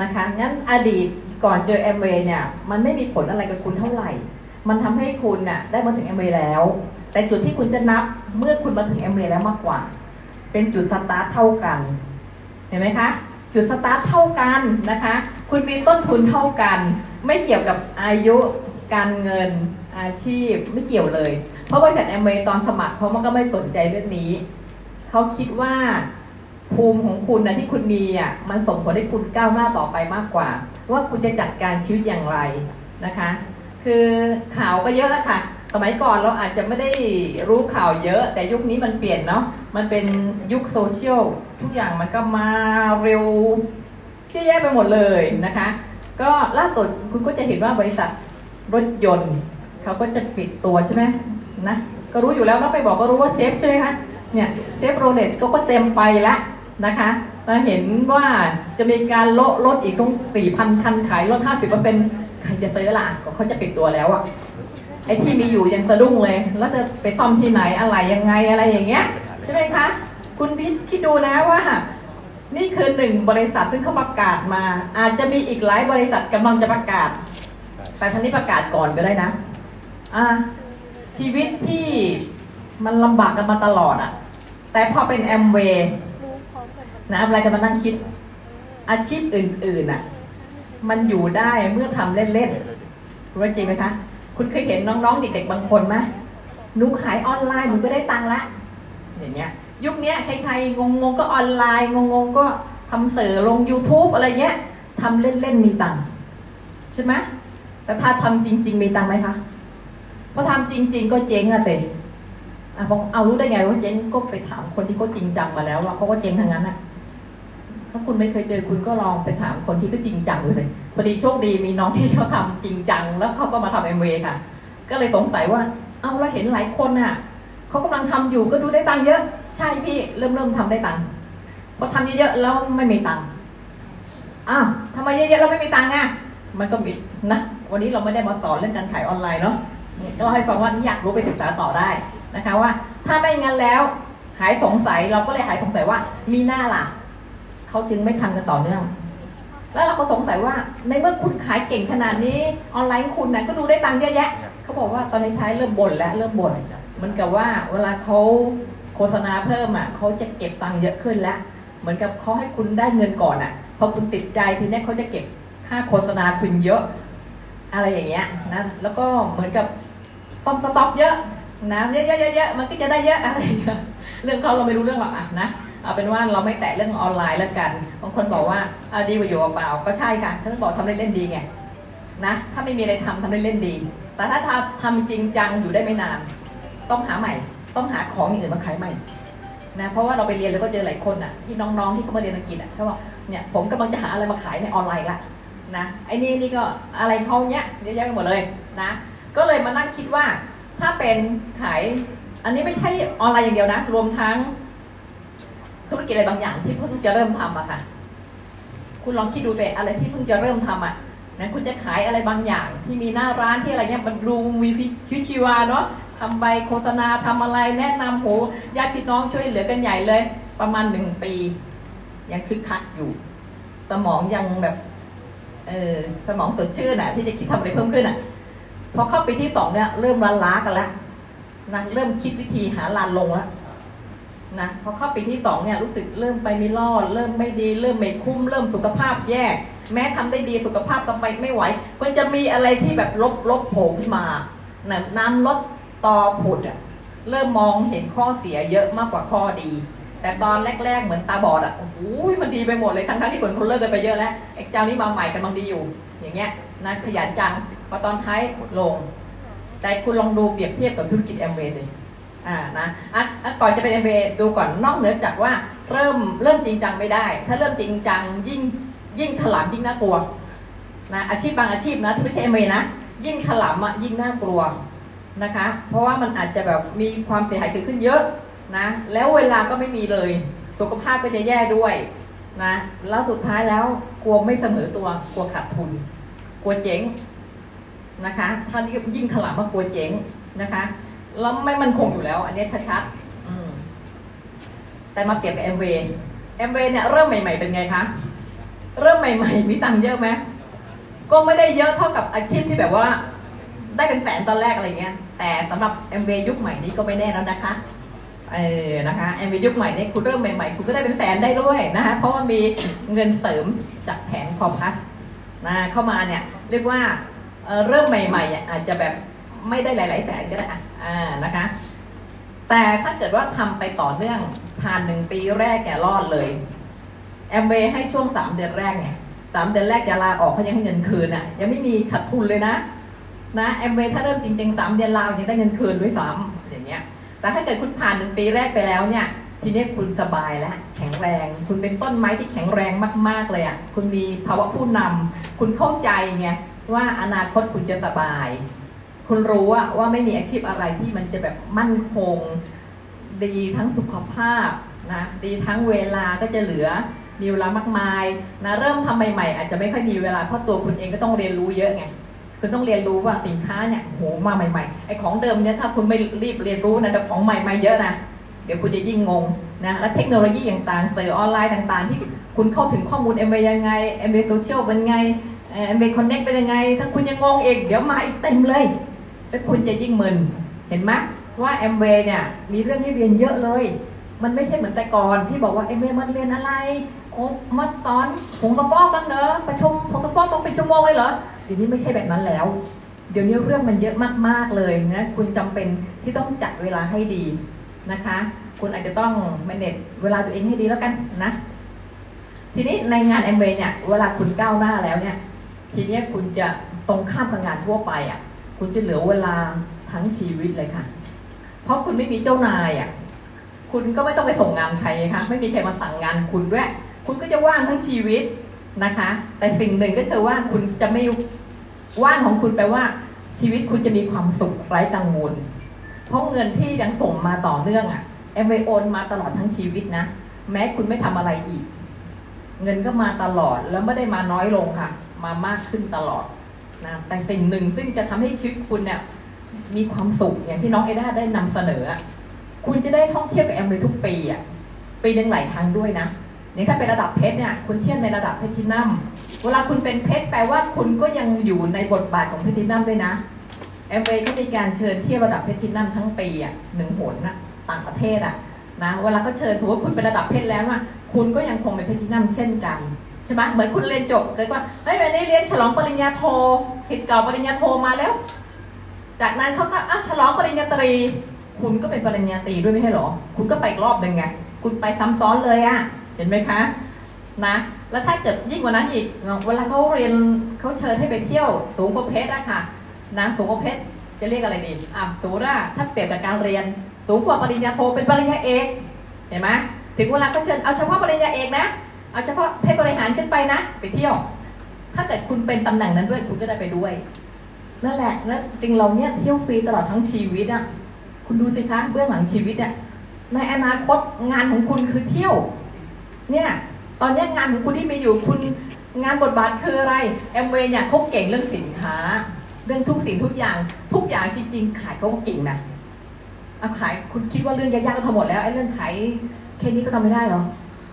นะคะงั้นอดีตก่อนเจอแอมเวย์เนี่ยมันไม่มีผลอะไรกับคุณเท่าไหร่ มันทำให้คุณน่ะได้มาถึงแอมเวย์แล้ว แต่จุดที่คุณจะนับเมื่อคุณมาถึงแอมเวย์แล้วมากกว่า เป็นจุดสตาร์ทเท่ากัน เห็นไหมคะ จุดสตาร์ทเท่ากันนะคะ คุณมีต้นทุนเท่ากัน ไม่เกี่ยวกับอายุการเงินอาชีพไม่เกี่ยวเลย เพราะบริษัทแอมเวย์ตอนสมัครเขามันก็ไม่สนใจเรื่องนี้ เขาคิดว่า ภูมิของคุณนะที่คุณมีอะมันส่งผลให้คุณก้าวหน้าต่อไปมากกว่า ว่าคุณจะจัดการชีวิตอย่างไรนะคะ คือข่าวก็เยอะแล้วค่ะ สมัยก่อนเราอาจจะไม่ได้รู้ข่าวเยอะ แต่ยุคนี้มันเปลี่ยนเนาะมันเป็นยุคโซเชียลทุกอย่างมันก็มาเร็วเยอะแยะไปหมดเลยนะคะ ก็ล่าสุดคุณก็จะเห็นว่าบริษัทรถยนต์เขาก็จะปิดตัวใช่ไหมนะก็รู้อยู่แล้วแล้วไปบอกก็รู้ว่าเชฟใช่ไหมคะเนี่ยเชฟโรเลสก็เต็มไปแล้ว นะคะเราเห็นว่าจะมีการโละลดอีกต้อง4,000 คันขายลด50%ใครจะซื้อล่ะก็เขาจะปิดตัวแล้วอะไอ้ที่มีอยู่ยังสะดุ้งเลย แล้วจะไปซ่อมที่ไหนอะไรยังไงอะไรอย่างเงี้ยใช่ไหมคะ คุณพิคิดดูนะว่า นี่คือหนึ่งบริษัทซึ่งเขาประกาศมา อาจจะมีอีกหลายบริษัทกำลังจะประกาศ แต่ท่านนี้ประกาศก่อนก็ได้นะอ่าชีวิตที่มันลำบากกันมาตลอดอะแต่พอเป็นแอมเวย์ นะอะไรกันมานั่งคิด อาชีพอื่นๆอะ มันอยู่ได้เมื่อทำเล่นๆคุณว่าจริงไหมคะ คุณเคยเห็นน้องๆเด็กๆบางคนไหมหนูขายออนไลน์หนูก็ได้ตังค์ละอย่างเงี้ย ยุคนี้ใครๆงงๆก็ออนไลน์ งงๆก็ทำสื่อลง YouTube อะไรเงี้ยทำเล่นๆมีตังค์ใช่ไหมแต่ถ้าทำจริง ๆ มีตังค์ไหมคะพอทำจริง ๆ ก็เจ๊งอะเตอะผมเอารู้ได้ไงว่าเจ๊งก็ไปถามคนที่เขาจริงจังมาแล้วว่าเขาก็เจ๊งทั้งนั้นอะ ถ้าคุณไม่เคยเจอคุณก็ลองไปถามคนที่ก็จริงจังดูสิพอดีโชคดีมีน้องที่เขาทำจริงจัง แล้วเขาก็มาทำเอ็มวค่ะ ก็เลยสงสัยว่าเอาเราเห็นหลายคนอะเขากำลังทำอยู่ก็ดูได้ตังค์เยอะ ใช่พี่เริ่มเริ่มทำได้ตังค์พอทำเยอะๆแล้วไม่มีตังค์อ้าวทำไมเยอะๆแล้วไม่มีตังค์อะมันก็มีนะ วันนี้เราไม่ได้มาสอนเรื่องการขายออนไลน์เนาะก็เล่าให้ฟังว่าที่อยากรู้ไปศึกษาต่อได้นะคะว่า ถ้าไม่งั้นแล้วหายสงสัยเราก็เลยหายสงสัยว่ามีหน้าล่ะ เขาจึงไม่ทำกันต่อเนื่อง แล้วเราก็สงสัยว่าในเมื่อคุณขายเก่งขนาดนี้ออนไลน์คุณนะก็ดูได้ตังค์เยอะแยะเขาบอกว่าตอนในท้ายเริ่มบ่นแล้วเริ่มบ่นเหมือนกับว่าเวลาเขาโฆษณาเพิ่มอะเขาจะเก็บตังค์เยอะขึ้นแล้วเหมือนกับเขาให้คุณได้เงินก่อนอะพอคุณติดใจทีนี้เขาจะเก็บค่าโฆษณาคุณเยอะ อะไรอย่างเงี้ยนะแล้วก็เหมือนกับต้องสต็อกเยอะนะเยอะๆๆๆมันก็จะได้เยอะอะไรเงี้ยเรื่องเขาเราไม่รู้เรื่องหรอกอะนะ เอาเป็นว่าเราไม่แตะเรื่องออนไลน์แล้วกัน บางคนบอกว่าเอาดีกว่าอยู่เปล่า ก็ใช่ค่ะท่านบอกทำเล่นๆดีไงนะ ถ้าไม่มีอะไรทำทำเล่นๆดี แต่ถ้าทำทำจริงจังอยู่ได้ไม่นาน ต้องหาใหม่ ต้องหาของอย่างอื่นมาขายใหม่นะ เพราะว่าเราไปเรียนแล้วก็เจอหลายคนอะ ที่น้องๆที่เขามาเรียนอังกฤษอะเขาบอกเนี่ยผมกำลังจะหาอะไรมาขายในออนไลน์ละนะไอ้นี่นี่ก็อะไรเขาเนี้ยเยอะแยะไปหมดเลยนะ ก็เลยมานั่งคิดว่าถ้าเป็นขายอันนี้ไม่ใช่ออนไลน์อย่างเดียวนะ รวมทั้ง ธุรกิจอะไรบางอย่างที่เพิ่งจะเริ่มทำอะค่ะ คุณลองคิดดูไปอะไรที่เพิ่งจะเริ่มทำอะนะคุณจะขายอะไรบางอย่าง ที่มีหน้าร้านที่อะไรเงี้ยมันรูวีฟิชีวิตชีวาเนาะทำใบโฆษณาทำอะไรแนะนำโหญาติพี่น้องช่วยเหลือกันใหญ่เลย ประมาณหนึ่งปี ยังคึกคักอยู่ สมองยังแบบเออสมองสดชื่นอะที่จะคิดทำอะไรเพิ่มขึ้นอะพอเข้าปีที่สองเนี่ยเริ่มล้าล้ากันแล้วนะเริ่มคิดวิธีหาลานลงแล้ว นะพอเข้าปีที่สองเนี่ยรู้สึกเริ่มไปไม่รอด เริ่มไม่ดี เริ่มไม่คุ้ม เริ่มสุขภาพแย่แม้ทำได้ดีสุขภาพก็ไปไม่ไหวมันจะมีอะไรที่แบบลบลบโผล่ขึ้นมานะน้ำลดตอผุดอะเริ่มมองเห็นข้อเสียเยอะมากกว่าข้อดี แต่ตอนแรก ๆ เหมือนตาบอดอะโอ้โหมันดีไปหมดเลยทั้งๆที่คนคนเลิกกันไปเยอะแล้วไอ้เจ้านี้มาใหม่กำลังดีอยู่ อย่างเงี้ยนะขยันจังพอตอนท้ายลง แต่คุณลองดูเปรียบเทียบกับธุรกิจแอมเวย์เลย อ่านะอะอะก่อนจะเป็น MBA ดูก่อนนอกเหนือจากว่าเริ่มเริ่มจริงจังไม่ได้ ถ้าเริ่มจริงจังยิ่งยิ่งถลำยิ่งน่ากลัวนะอาชีพบางอาชีพนะที่ไม่ใช่ MBA นะยิ่งถลำอะยิ่งน่ากลัวนะคะ เพราะว่ามันอาจจะแบบมีความเสียหายเกิดขึ้นเยอะนะแล้วเวลาก็ไม่มีเลย สุขภาพก็จะแย่ด้วยนะแล้วสุดท้ายแล้วกลัวไม่เสมอตัวกลัวขาดทุน กลัวเจ๊งนะคะ ถ้ายิ่งถลำมากลัวเจ๊งนะคะ แล้วไม่มันคงอยู่แล้ว อันนี้ชัดๆแต่มาเปรียบกับ MV MV เนี่ยเริ่มใหม่ ๆ เป็นไงคะ เริ่มใหม่ๆมีตังค์เยอะไหมก็ไม่ได้เยอะเท่ากับอาชีพที่แบบว่า ได้เป็นแสนตอนแรกอะไรเงี้ย แต่สำหรับ MV ยุคใหม่นี้ก็ไม่แน่แล้วนะคะเออนะคะ MV ยุคใหม่นี้คุณเริ่มใหม่ๆ คุณก็ได้เป็นแสนได้ด้วยนะคะเพราะว่ามีเงินเสริมจากแผนคอพัสนะเข้ามาเนี่ยเรียกว่าเริ่มใหม่ๆอะอาจจะแบบ ไม่ได้หลาย ๆ แสนก็ได้อ่านะคะ แต่ถ้าเกิดว่าทำไปต่อเนื่องผ่านหนึ่งปีแรกแกรอดเลยแอมเบให้ช่วงสามเดือนแรกไงสามเดือนแรกจะลาออกเขายังให้เงินคืนอะยังไม่มีขาดทุนเลยนะนะแอมเบถ้าเริ่มจริงๆสามเดือนลาวยังได้เงินคืนด้วยซ้ำอย่างเงี้ย แต่ถ้าเกิดคุณผ่านหนึ่งปีแรกไปแล้วเนี่ยทีนี้คุณสบายแล้วแข็งแรง คุณเป็นต้นไม้ที่แข็งแรงมาก ๆเลยอะคุณมีภาวะผู้นำคุณเข้าใจไงว่าอนาคตคุณจะสบาย คุณรู้ว่าว่าไม่มีอาชีพอะไรที่มันจะแบบมั่นคง ดีทั้งสุขภาพนะดีทั้งเวลาก็จะเหลือมีเวลามากมายนะเริ่มทำใหม่ๆอาจจะไม่ค่อยมีเวลาเพราะตัวคุณเองก็ต้องเรียนรู้เยอะไงคุณต้องเรียนรู้ว่าสินค้าเนี่ยโหมาใหม่ๆไอ้ของเดิมเนี่ยถ้าคุณไม่รีบเรียนรู้นะแต่ของใหม่มาเยอะนะเดี๋ยวคุณจะยิ่งงงนะและเทคโนโลยีต่างๆสื่อออนไลน์ต่างๆ ที่คุณเข้าถึงข้อมูลแอมเวย์ยังไงแอมเวยลเป็นไงแอมเวย์ connect เป็นยังไง ถ้าคุณยังงงเองเดี๋ยวมาอีกเต็มเลย แล้วคุณจะยิ่งมึนเห็นไหมว่าแอมเวย์เนี่ยมีเรื่องให้เรียนเยอะเลย มันไม่ใช่เหมือนแต่ก่อนที่บอกว่าแอมเวย์มันเรียนอะไรโอ้มาสอนผงตะก้อกันเนอะประชุมผงตะก้อต้องเป็นชั่วโมงเลยเหรอเดี๋ยวนี้ไม่ใช่แบบนั้นแล้ว เดี๋ยวนี้เรื่องมันเยอะมากๆเลยนะคุณจำเป็นที่ต้องจัดเวลาให้ดีนะคะ คุณอาจจะต้อง manage เวลาตัวเองให้ดีแล้วกันนะทีนี้ในงานแอมเวย์เนี่ยเวลาคุณก้าวหน้าแล้วเนี่ยทีนี้คุณจะตรงข้ามกับงานทั่วไปอะ คุณจะเหลือเวลาทั้งชีวิตเลยค่ะ เพราะคุณไม่มีเจ้านายอะ คุณก็ไม่ต้องไปส่งงานใครค่ะไม่มีใครมาสั่งงานคุณด้วย คุณก็จะว่างทั้งชีวิตนะคะ แต่สิ่งหนึ่งก็คือว่าคุณจะไม่ว่างของคุณแปลว่า ชีวิตคุณจะมีความสุขไร้กังวล เพราะเงินที่ยังส่งมาต่อเนื่องอะแอมเวโอนมาตลอดทั้งชีวิตนะ แม้คุณไม่ทำอะไรอีก เงินก็มาตลอดแล้วไม่ได้มาน้อยลงค่ะ มามากขึ้นตลอด นะแต่สิ่งหนึ่งซึ่งจะทำให้ชีวิตคุณเนี่ยมีความสุขอย่างที่น้องเอด้าได้นำเสนอ คุณจะได้ท่องเที่ยวกับแอมเวย์ทุกปีอะปีหนึ่งหลายครั้งด้วยนะนี่ถ้าเป็นระดับเพชรเนี่ยคุณเที่ยวในระดับเพชรทินัมเวลาคุณเป็นเพชรแปลว่าคุณก็ยังอยู่ในบทบาทของเพชรทินัมด้วยนะแอมเวย์ก็มีการเชิญเที่ยวระดับเพชรทินัมทั้งปีอะหนึ่งหนนะต่างประเทศอะนะเวลาเขาเชิญถือว่าคุณเป็นระดับเพชรแล้วอะคุณก็ยังคงเป็นเพชรทินัมเช่นกัน ช่ไหมเหมือนคุณเรียนจบเกิดว่าเฮ้ยวันนี้เรียนฉลองปริญญาโทสิทธิ์เก่าปริญญาโทมาแล้ว จากนั้นเขาก็อ้าวฉลองปริญญาตรี คุณก็เป็นปริญญาตรีด้วยไม่ใช่หรอ คุณก็ไปอีกรอบหนึ่งไงคุณไปซ้ำซ้อนเลยอะเห็นไหมคะนะแล้วถ้าเกิดยิ่งกว่านั้นอีกเวลาเขาเรียนเขาเชิญให้ไปเที่ยวสูงกว่าเพชรอะค่ะนะสูงกว่าเพชรจะเรียกอะไรดีอะสูงว่าถ้าเปรียบกับการเรียน สูงกว่าปริญญาโทเป็นปริญญาเอกเห็นไหมถึงเวลาเขาเชิญเอาเฉพาะปริญญาเอกนะ เอาเฉพาะเพศบริหารขึ้นไปนะ ไปเที่ยว ถ้าเกิดคุณเป็นตำแหน่งนั้นด้วยคุณก็ได้ไปด้วยนั่นแหละแล้วจริงเราเนี่ยเที่ยวฟรีตลอดทั้งชีวิตอะคุณดูสิคะเบื้องหลังชีวิตเนี่ยในอนาคตงานของคุณคือเที่ยว เนี่ยตอนนี้งานของคุณที่มีอยู่คุณงานบทบาทคืออะไรแอมเวย์เนี่ยเขาเก่งเรื่องสินค้า เรื่องทุกสิ่งทุกอย่าง ทุกอย่างจริง ๆ ขายเขาก็เก่งนะเอาขายคุณคิดว่าเรื่องยากๆก็ทำหมดแล้วไอ้เรื่องขายแค่นี้ก็ทำไม่ได้หรอ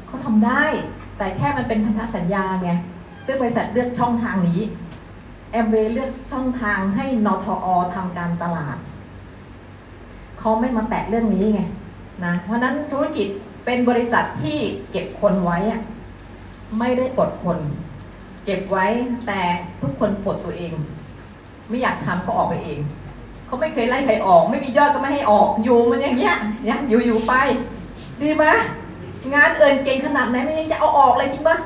เขาทำได้ แต่แค่มันเป็นพันธสัญญาไงซึ่งบริษัทเลือกช่องทางนี้แอมเวเลือกช่องทางให้นทอทำการตลาดเขาไม่มาแตะเรื่องนี้ไงนะเพราะนั้นธุรกิจเป็นบริษัทที่เก็บคนไว้อะไม่ได้ปลดคน เก็บไว้แต่ทุกคนปลดตัวเอง ไม่อยากทำก็ออกไปเองเขาไม่เคยไล่ใครออก ไม่มียอดก็ไม่ให้ออกอยู่มันอย่างเงี้ยเนี่ยอยู่อยู่ไป ดีไหม งานเอินเก่งขนาดไหนไม่ยังจะเอาออกเลยจริงปะ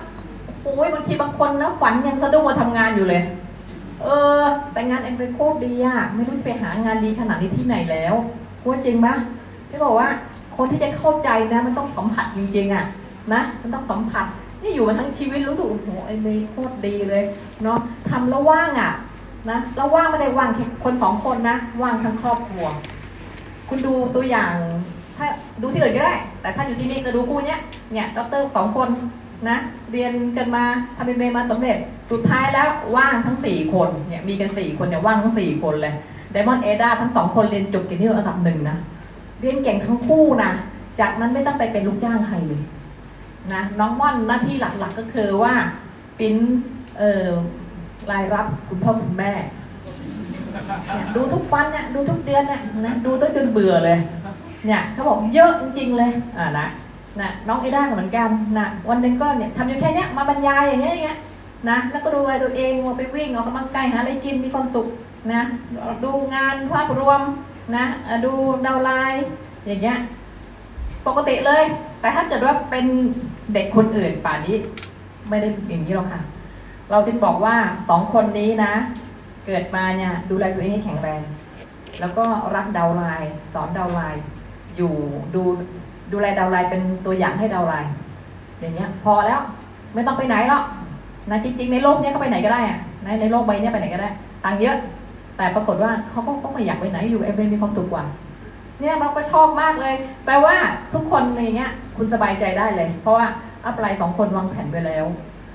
โอ้ยบางทีบางคนนะฝันยังสะดุ้งมาทำงานอยู่เลย เออ แต่งานแอมเวย์โคตรดีอะไม่รู้จะไปหางานดีขนาดนี้ที่ไหนแล้วว่าจริงปะที่บอกว่า คนที่จะเข้าใจนะ มันต้องสัมผัสจริงๆอะนะมันต้องสัมผัสนี่อยู่มาทั้งชีวิตรู้ถูกโอ้โหแอมเวย์โคตรดีเลยเนาะทำแล้วว่างอะนะแล้วว่างไม่ได้ว่างแค่คนสองคนนะว่างทั้งครอบครัว คุณดูตัวอย่าง ถ้าดูที่อื่นก็ได้ แต่ถ้าอยู่ที่นี่ก็ดูคู่เนี้ยเนี่ยด็อกเตอร์สองคนนะ เรียนกันมาทำเป็นเมมาสำเร็จ สุดท้ายแล้วว่างทั้งสี่คนเนี่ยมีกันสี่คนเนี่ยว่างทั้งสี่คนเลยไดมอนด์เอดาทั้งสองคนเรียนจบเกียรตินิยมอันดับหนึ่งนะ เรียนเก่งทั้งคู่นะจากนั้นไม่ต้องไปเป็นลูกจ้างใครเลยนะน้องม่อนหน้าที่หลักๆก็คือว่าปิ้นเอ่อรายรับคุณพ่อคุณแม่เนี่ยดูทุกวันเนี่ยดูทุกเดือนเนี่ยนะดูจนเบื่อเลย เนี่ยเขาบอกเยอะจริงๆเลยอ่านะนะน้องเอด้าเหมือนกันนะวันหนึ่งก็เนี่ยทำอยู่แค่เนี้ยมาบรรยายอย่างเงี้ยอย่างเงี้ยนะแล้วก็ดูแลตัวเองไปวิ่งออกกำลังกายหาอะไรกินมีความสุขนะดูงานภาพรวมนะดูดาวไลน์อย่างเงี้ยปกติเลย แต่ถ้าเกิดว่าเป็นเด็กคนอื่นป่านนี้ ไม่ได้อย่างนี้หรอกค่ะ เราจึงบอกว่าสองคนนี้นะ เกิดมาเนี่ยดูแลตัวเองให้แข็งแรง แล้วก็รับดาวไลน์สอนดาวไลน์ อยู่ดูดูแลดาวไลน์เป็นตัวอย่างให้ดาวไลน์อย่างเงี้ยพอแล้วไม่ต้องไปไหนหรอกนะจริง ๆ ในโลกเนี้ยเขาไปไหนก็ได้อะในในโลกใบเนี้ยไปไหนก็ได้ ตังเยอะ แต่ปรากฏว่าเขาก็ก็ไม่อยากไปไหนอยู่เอ็มมีความสุขกว่า เนี่ยเราก็ชอบมากเลย แปลว่าทุกคนอย่างเงี้ยคุณสบายใจได้เลย เพราะว่าอัปไลน์สองคนวางแผนไว้แล้ว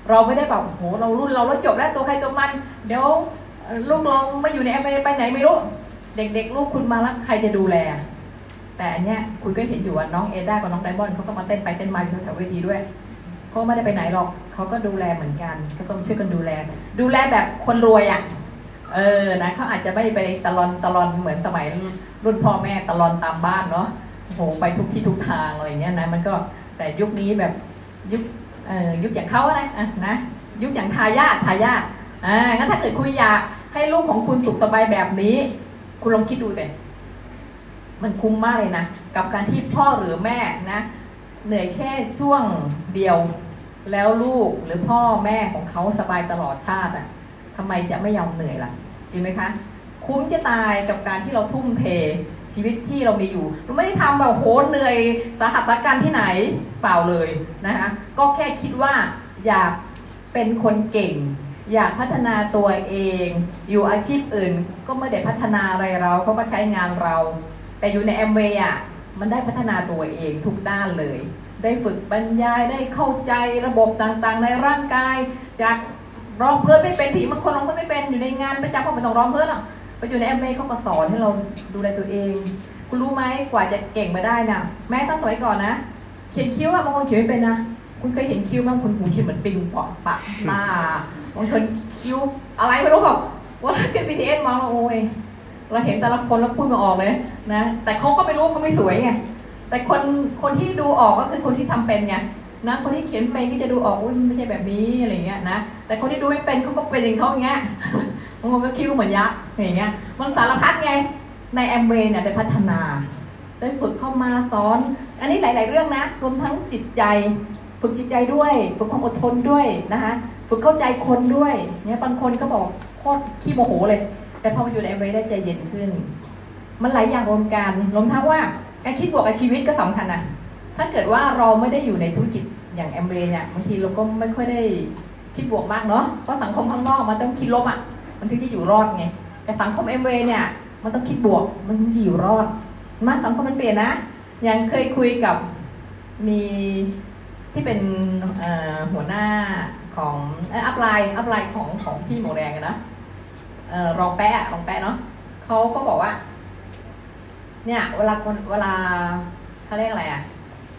เราไม่ได้แบบโหเรารุ่นเราแล้วจบแล้วตัวใครตัวมัน เดี๋ยวลูกเราไม่อยู่ในเอ็มไปไหนไม่รู้ เด็กๆ ลูกคุณมาแล้วใครจะดูแล แต่อันเนี้ยคุณก็เห็นอยู่ว่าน้องเอด้ากับน้องไดมอนด์เขาก็มาเต้นไปเต้นมาอยู่แถวเวทีด้วยเขาไม่ได้ไปไหนหรอกเขาก็ดูแลเหมือนกันเขาก็ช่วยกันดูแล ดูแลแบบคนรวยอะเออนะเขาอาจจะไม่ไปตะลอนตะลอนเหมือนสมัยรุ่นพ่อแม่ตะลอนตามบ้านเนาะโอ้โหไปทุกที่ทุกทางอะไรเงี้ยนะมันก็แต่ยุคนี้แบบยุคเอ่อยุคอย่างเขาอะนะอะนะยุคอย่างทายาททายาทอ่างั้นถ้าเกิดคุณอยากให้ลูกของคุณสุขสบายแบบนี้ คุณลองคิดดูสิ มันคุ้มมากเลยนะ กับการที่พ่อหรือแม่นะ เหนื่อยแค่ช่วงเดียวแล้วลูกหรือพ่อแม่ของเขาสบายตลอดชาติอะทำไมจะไม่ยอมเหนื่อยล่ะจริงไหมคะ คุ้มจะตายกับการที่เราทุ่มเทชีวิตที่เรามีอยู่เราไม่ได้ทำแบบโหเหนื่อยสาหัสสาการที่ไหนเปล่าเลยนะคะก็แค่คิดว่าอยากเป็นคนเก่ง อยากพัฒนาตัวเอง อยู่อาชีพอื่น ก็ไม่ได้พัฒนาอะไรเราเขาก็ใช้งานเรา แต่อยู่ในแอมเวย์อะมันได้พัฒนาตัวเองทุกด้านเลย ได้ฝึกบรรยายได้เข้าใจระบบต่างๆ ในร่างกาย จากร้องเพื่อนไม่เป็นผีบางคนร้องเพื่อนไม่เป็นอยู่ในงานประจำก็ไม่ต้องร้องเพื่อนหรอกไปอยู่ในแอมเวย์เขาก็สอนให้เราดูแลตัวเอง คุณรู้ไหมกว่าจะเก่งมาได้นะแม้ตั้งสมัยก่อนนะเขียนคิ้วอะบางคนเขียนไม่เป็นนะคุณเคยเห็นคิ้วบ้างคุณหูเขียนเหมือนปิงปอกปากหน้าบางคนคิ้วอะไรไม่รู้แบบว่าขึ้น BTS มองแล้วโอ้ย เราเห็นแต่ละคนแล้วพูดมาออกเลยนะแต่เขาก็ไม่รู้เขาไม่สวยไงแต่คนคนที่ดูออกก็คือคนที่ทำเป็นไงนะคนที่เขียนเป็นก็จะดูออกอุ้ยไม่ใช่แบบนี้อะไรเงี้ยนะแต่คนที่ดูไม่เป็นเขาก็เป็นอย่างเขาอย่างเงี้ยบางคนก็คิ้วเหมือนยักษ์อย่างเงี้ยมันสารพัดไงในแอมเวย์เนี่ยได้พัฒนา ได้ฝึกเข้ามาสอน อันนี้หลาย ๆ เรื่องนะ รวมทั้งจิตใจ ฝึกจิตใจด้วย ฝึกความอดทนด้วยนะคะ ฝึกเข้าใจคนด้วยเนี่ยบางคนก็บอกโคตรขี้โมโหเลย แต่พอมาอยู่ในแอมเวได้ใจเย็นขึ้น มันหลายอย่างรวมกันรวมทั้งว่าการคิดบวกกับชีวิตก็สำคัญนะถ้าเกิดว่าเราไม่ได้อยู่ในธุรกิจอย่างแอมเวย์เนี่ยบางทีเราก็ไม่ค่อยได้คิดบวกมากเนาะเพราะสังคมข้างนอกมันต้องคิดลบอะมันถึงจะอยู่รอดไงแต่สังคมแอมเวย์เนี่ยมันต้องคิดบวกมันถึงจะอยู่รอดมากสังคมมันเปลี่ยนนะยังเคยคุยกับมีที่เป็นหัวหน้าของ upline upline ของของพี่หมวกแดงนะ รองแปะอะรองแปะเนาะเขาก็บอกว่า เนี่ย เวลาคนเวลาเขาเรียกอะไรอะ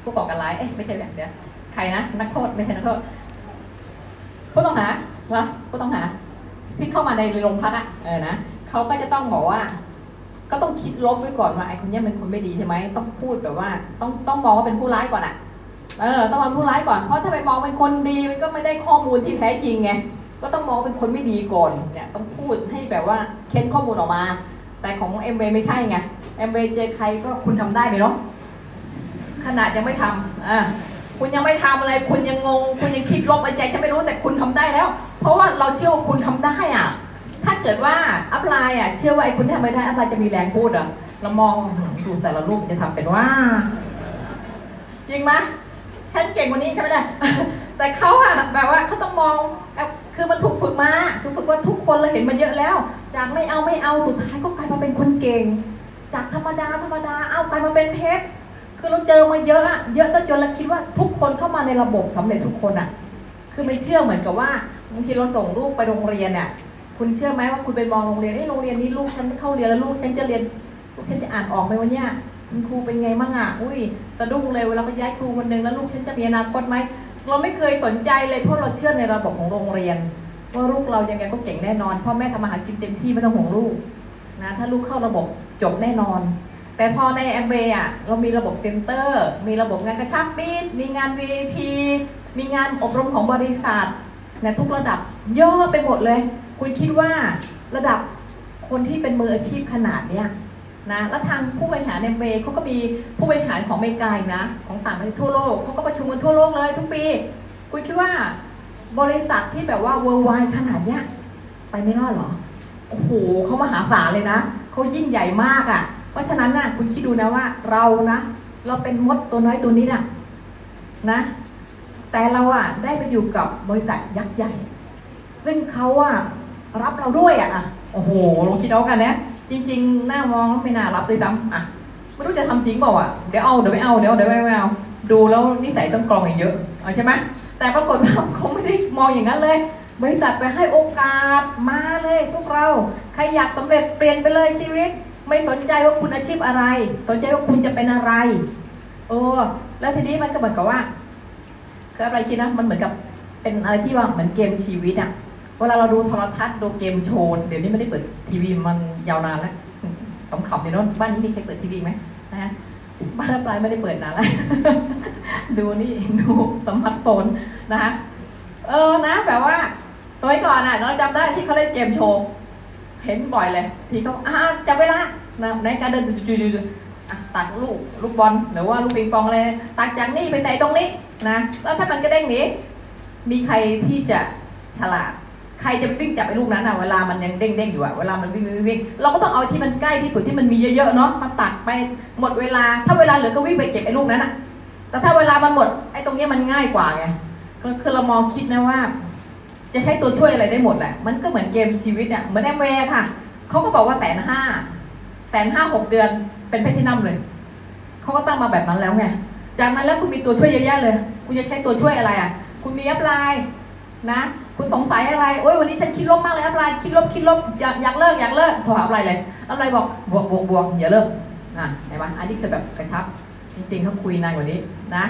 ผู้ก่อการร้ายเอ๊ะไม่ใช่แบบเนี้ยใครนะนักโทษไม่ใช่นักโทษผู้ต้องหาวะผู้ต้องหา ที่เข้ามาในโรงพักอะเออนะเขาก็จะต้องบอกว่า ก็ต้องคิดลบไว้ก่อนว่าไอ้คนเนี้ยเป็นคนไม่ดีใช่ไหมต้องพูดแบบว่า ต้องต้องมองว่าเป็นผู้ร้ายก่อนอะเออต้องมองผู้ร้ายก่อนเพราะถ้าไปมองเป็นคนดีมันก็ไม่ได้ข้อมูลที่แท้จริงไง ก็ต้องมองเป็นคนไม่ดีก่อนเนี่ยต้องพูดให้แบบว่าเค้นข้อมูลออกมา แต่ของเอ็มเวไม่ใช่ไงเอ็มเจอใครก็คุณทำได้เลยเนาะขนาดยังไม่ทำอ่าคุณยังไม่ทำอะไร คุณยังงง คุณยังคิดลบไอ้ใจจะไม่รู้แต่คุณทำได้แล้ว เพราะว่าเราเชื่อว่าคุณทำได้อะถ้าเกิดว่าอัพไลน์อะเชื่อว่าไอ้คุณทำไม่ได้อัพไลน์จะมีแรงพูดอะเรามองดูแต่ละรูปจะทำเป็นว่าจริงไหมฉันเก่งกว่านี้ใช่ไหมเนี่ยแต่เขาอะแบบว่าเขาต้องมอง คือมันถูกฝึกมาคือฝึกว่าทุกคนเราเห็นมาเยอะแล้ว จากไม่เอาไม่เอาสุดท้ายก็กลายมาเป็นคนเก่ง จากธรรมดาธรรมดาเอากลายมาเป็นเพชรคือเราเจอมาเยอะอะเยอะจนจนเราคิดว่าทุกคนเข้ามาในระบบสำเร็จทุกคนอะคือไม่เชื่อเหมือนกับว่าบางทีเราส่งลูกไปโรงเรียนอะคุณเชื่อไหมว่าคุณไปมองโรงเรียนไอ้โรงเรียนนี้ลูกฉันเข้าเรียนแล้วลูกฉันจะเรียนลูกฉันจะอ่านออกไหมวะเนี่ยคุณครูเป็นไงบ้างอะอุ้ยสะดุ้งเลยเวลาไปย้ายครูคนหนึ่งแล้วลูกฉันจะมีอนาคตไหม เราไม่เคยสนใจเลยเพราะเราเชื่อในระบบของโรงเรียน ว่าลูกเรายังไงก็เก่งแน่นอนพ่อแม่ทำมาหากินเต็มที่ไม่ต้องห่วงลูกนะถ้าลูกเข้าระบบจบแน่นอน แต่พอในแอมเบย์อะเรามีระบบเซ็นเตอร์ มีระบบงานกระชับมิตรมีงาน VIP มีงานอบรมของบริษัทนะทุกระดับเยอไปหมดเลย คุณคิดว่าระดับคนที่เป็นมืออาชีพขนาดเนี้ย นะแล้วทางผู้บริหารในเวเขาก็มีผู้บริหารของอเมริกาอีกนะ ของต่างประเทศทั่วโลกเขาก็ประชุมกันทั่วโลกเลยทุกปีคุณคิดว่าบริษัทที่แบบว่า worldwide ขนาดเนี้ยไปไม่รอดหรอโอ้โหเขามหาศาลเลยนะเขายิ่งใหญ่มากอะ่ะ เพราะฉะนั้นน่ะคุณคิดดูนะว่าเรานะ เราเป็นมดตัวน้อยตัวนี้น่ะนะ แต่เราอะได้ไปอยู่กับบริษัทยักษ์ใหญ่ ซึ่งเขาอะรับเราด้วยอะอะโอ้โหลองคิดเอากันนะ จริง ๆ หน้ามองไม่น่ารับเลยซ้ำอะไม่รู้จะทำจริงเปล่าอะเดี๋ยวเอาเดี๋ยวไม่เอาเดี๋ยวเดี๋ยวไม่เอาดูแล้วนิสัยต้องกรองอีกเยอะอใช่ไหมแต่ปรากฏว่าเขาไม่ได้มองอย่างนั้นเลย บริษัทไปให้โอกาสมาเลยพวกเราใครอยากสำเร็จเปลี่ยนไปเลยชีวิต ไม่สนใจว่าคุณอาชีพอะไร สนใจว่าคุณจะเป็นอะไรโอ้แล้วทีนี้มันก็เหมือนกับว่าคืออะไรคิดนะมันเหมือนกับเป็นอะไรที่ว่าเหมือนเกมชีวิตอะ เวลาเราดูโทรทัศน์ดูเกมโชว์เดี๋ยวนี้ไม่ได้เปิดทีวีมันยาวนานแล้วขำๆเดี๋ยวนู้นบ้านนี้มีใครเปิดทีวีไหมนะฮะบ้านปลายไม่ได้เปิดนานแล้วดูนี่ดูสมาร์ทโฟนนะคะเออนะแบบว่าตัวก่อนอะเราจำได้ที่เขาเล่นเกมโชว์เห็นบ่อยเลย ทีเขาอ่าจับเวลานะในการเดินจุดๆๆๆอะตักลูกลูกบอลหรือว่าลูกปิงปองอะไรตักจากนี่ไปใส่ตรงนี้นะแล้วถ้ามันกระเด้งหนีมีใครที่จะฉลาด ใครจะไปวิ่งจับไอ้ลูกนั้นอะเวลามันยังเด้งๆอยู่อะเวลามันวิ่งวิ่งวิ่งเราก็ต้องเอาที่มันใกล้ที่สุดที่มันมีเยอะๆเนาะมาตักไปหมดเวลา ถ้าเวลาเหลือก็วิ่งไปเก็บไอ้ลูกนั้นอะ แต่ถ้าเวลามันหมดไอ้ตรงเนี้ยมันง่ายกว่าไงก็คือเรามองคิดนะว่า จะใช้ตัวช่วยอะไรได้หมดแหละ มันก็เหมือนเกมชีวิตอะเหมือนแอมเวย์ค่ะเขาก็บอกว่าแสนห้าแสนห้าหกเดือนเป็นแพทินัมเลยเขาก็ตั้งมาแบบนั้นแล้วไงจากนั้นแล้วคุณมีตัวช่วยเยอะแยะเลย คุณจะใช้ตัวช่วยอะไรอะ คุณมี upline นะ คุณสงสัยอะไร โอ้ยวันนี้ฉันคิดลบมากเลย upline คิดลบคิดลบอยากอยากเลิกอยากเลิกโทรหา upline เลย upline บอกบวกบวกบวกอย่าเลิกอะเห็นไหมอันนี้คือแบบกระชับ จริงๆเขาคุยนานกว่านี้นะ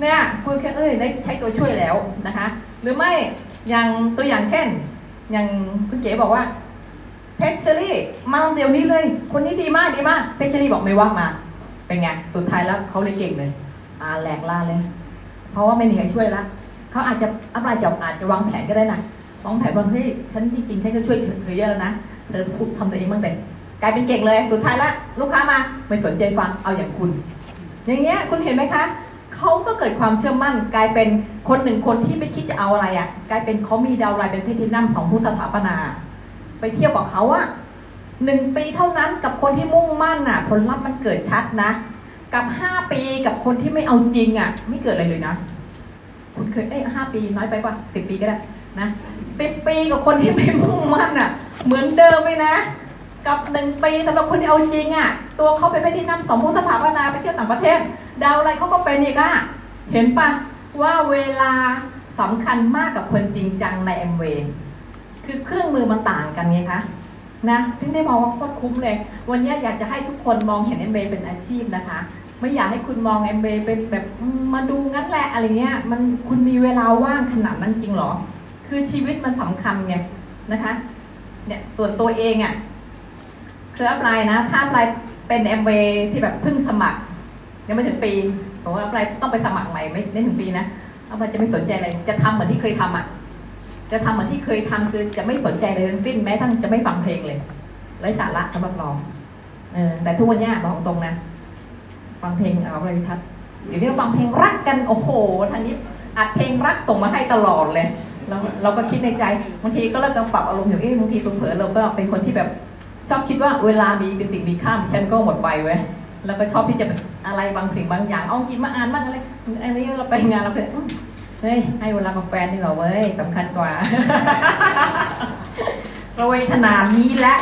เนี่ยคุยแค่เอ้ยได้ใช้ตัวช่วยแล้วนะคะ หรือไม่อย่างตัวอย่างเช่น อย่างคุณเก๋บอกว่าเพชรเชอรี่มาเดี๋ยวนี้เลย คนนี้ดีมากดีมากเพชรเชอรี่บอกไม่ว่างมา เป็นไงสุดท้ายแล้วเขาเลยเก่งเลย อ่าแหลกล่าเลย เพราะว่าไม่มีใครช่วยละ เขาอาจจะอะไรจะอาจจะวางแผนก็ได้นะวางแผนว่าเฮ้ยฉันจริงๆฉันก็ช่วยเธอเยอะแล้วนะเธอพูดทำตัวเองบ้างแต่กลายเป็นเก่งเลยสุดท้ายละลูกค้ามาไม่สนใจฟังเอาอย่างคุณ อย่างเงี้ยคุณเห็นไหมคะเขาก็เกิดความเชื่อมั่น กลายเป็นคนหนึ่งคนที่ไม่คิดจะเอาอะไรอะ่ะ กลายเป็นเขามีดาวไลน์เป็นเพชรนัมของผู้สถาปนา ไปเที่ยวกับเขาอะหนึ่งปีเท่านั้นกับคนที่มุ่งมั่นอะ ผลลัพธ์มันเกิดชัดนะ กับห้าปีกับคนที่ไม่เอาจริงอะ ไม่เกิดอะไรเลยนะ คุณเคยเอ้ยห้าปีน้อยไปป่ะสิบปีก็ได้นะสิบปีกับคนที่ไม่มุ่งมั่นอะ เหมือนเดิมเลยนะ กับหนึ่งปีสำหรับคนที่เอาจริงอะ ตัวเขาเป็นไปที่นั่งสองผู้สถาปนาไปเที่ยวต่างประเทศ ดาวอะไรเขาก็เป็นอีกอะเห็นปะว่าเวลาสำคัญมากกับคนจริงจังในแอมเวย์คือเครื่องมือมันต่างกันไงคะนะถึงได้มองว่าโคตรคุ้มเลย วันนี้อยากจะให้ทุกคนมองเห็นแอมเวย์เป็นอาชีพนะคะ ไม่อยากให้คุณมองแอมเวย์เป็นแบบมาดูงั้นแหละอะไรเงี้ย มันคุณมีเวลาว่างขนาดนั้นจริงเหรอ คือชีวิตมันสำคัญไงนะคะ เนี่ยส่วนตัวเองอะคือ upline นะถ้า upline เป็นแอมเวย์ที่แบบเพิ่งสมัครยังไม่ถึงปีผมว่า upline ต้องไปสมัครใหม่ไม่ไม่ถึงปีนะอัพไลน์จะไม่สนใจอะไรจะทำเหมือนที่เคยทำอะจะทำเหมือนที่เคยทำคือจะไม่สนใจเลยทั้งสิ้นแม้ทั้งจะไม่ฟังเพลงเลยไร้สาระสำหรับเราเออแต่ทุกวันนี้บอกตรงนะ ฟังเพลงเอาอะไรพิทัศน์เดี๋ยวนี้ฟังเพลงรักกันโอ้โหทางนี้อัดเพลงรักส่งมาให้ตลอดเลยเราเราก็คิดในใจบางทีก็เริ่มกำปรับอารมณ์อยู่เอ๊ะบางทีเผลอเราก็เป็นคนที่แบบชอบคิดว่าเวลามีเป็นสิ่งมีค่าฉันก็หมดไปเว้ยแล้วก็ชอบที่จะอะไรบางสิ่งบางอย่างเอากินมาอ่านบ้างอะไรอันนี้เราไปงานเราก็อืมเฮ้ยให้เวลากับแฟนดีกว่าเว้ยสำคัญกว่าเราไว้ขนาดนี้แล้ว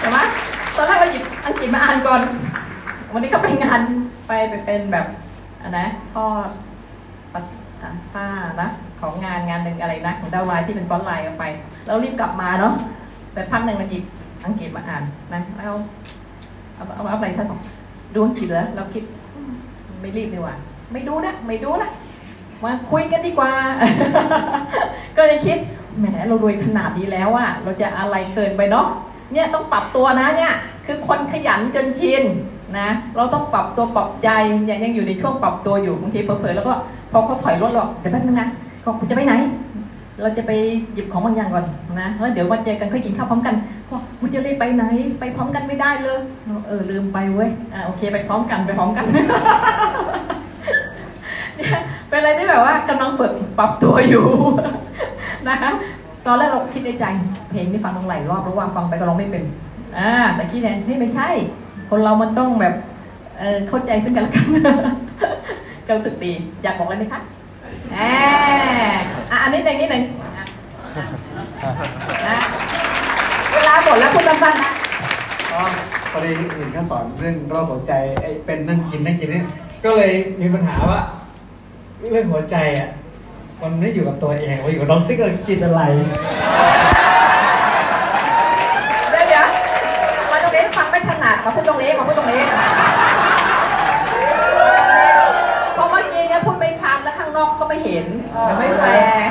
ใช่ไหมตอนแรกเราหยิบ อังกฤษมาอ่านก่อน วันนี้ก็ไปงานไปไปเป็นแบบอันนะทอดปัดผ้านะของงานงานหนึ่งอะไรนะของดาวไลน์ที่เป็นฟอนต์ไลน์กันไป แล้วรีบกลับมาเนาะแต่พักหนึ่งเราหยิบอังกฤษมาอ่านนะแล้วเอาเอาเอาอะไรท่านบอกดูอังกฤษแล้วเราคิดไม่รีบดีกว่า ไม่ดูนะไม่ดูนะมาคุยกันดีกว่า ก็เลยคิดแหมเรารวยขนาดนี้แล้วอะเราจะอะไรเกินไปเนาะ เนี่ยต้องปรับตัวนะเนี่ยคือคนขยันจนชินนะเราต้องปรับตัวปรับใจยังยังอยู่ในช่วงปรับตัวอยู่บางทีเผลอๆแล้วก็พอเขาถอยรถเราเดี๋ยวแป๊บนึงนะก็คุณจะไปไหน เราจะไปหยิบของบางอย่างก่อนนะแล้วเดี๋ยวมาเจอกันค่อยกินข้าวพร้อมกันบอกคุณจะรีบไปไหน ไปพร้อมกันไม่ได้เลยเออลืมไปเว้ยอ่าโอเคไปพร้อมกันไปพร้อมกันเนี่ยเป็นอะไรที่แบบว่ากำลังฝึกปรับตัวอยู่นะคะ ตอนแรกเราคิดในใจ เพลงที่ฟังต้องหลรอบราะว่างฟังไปก็ร้องไม่เป็นอ่าแต่คิดเนี่ยเฮ้ยไม่ใช่ คนเรามันต้องแบบเออเข้าใจซึ่งกันและกันก็รู้สึกดีอยากบอกอะไรไหมคะแหมอะอันนี้หนึ่งนิดหนึ่งเวลาหมดแล้วพูดสั้นนะก็พอดีเห็นเขาสอนเรื่องโรคหัวใจไอ้เป็นนั่งกินนั่งกินนี่ก็เลยมีปัญหาว่า เรื่องหัวใจอะ มันไม่อยู่กับตัวเองมันอยู่กับน้องติ๊กเกอร์กินอะไรเดี๋ยวเดี๋ยวมาตรงนี้ฟังไม่ถนัดมาพูดตรงนี้มาพูดตรงนี้เพราะเมื่อกี้เนี่ยพูดไม่ชัดแล้วข้างนอกก็ไม่เห็นเดี๋ยวไม่แฟร์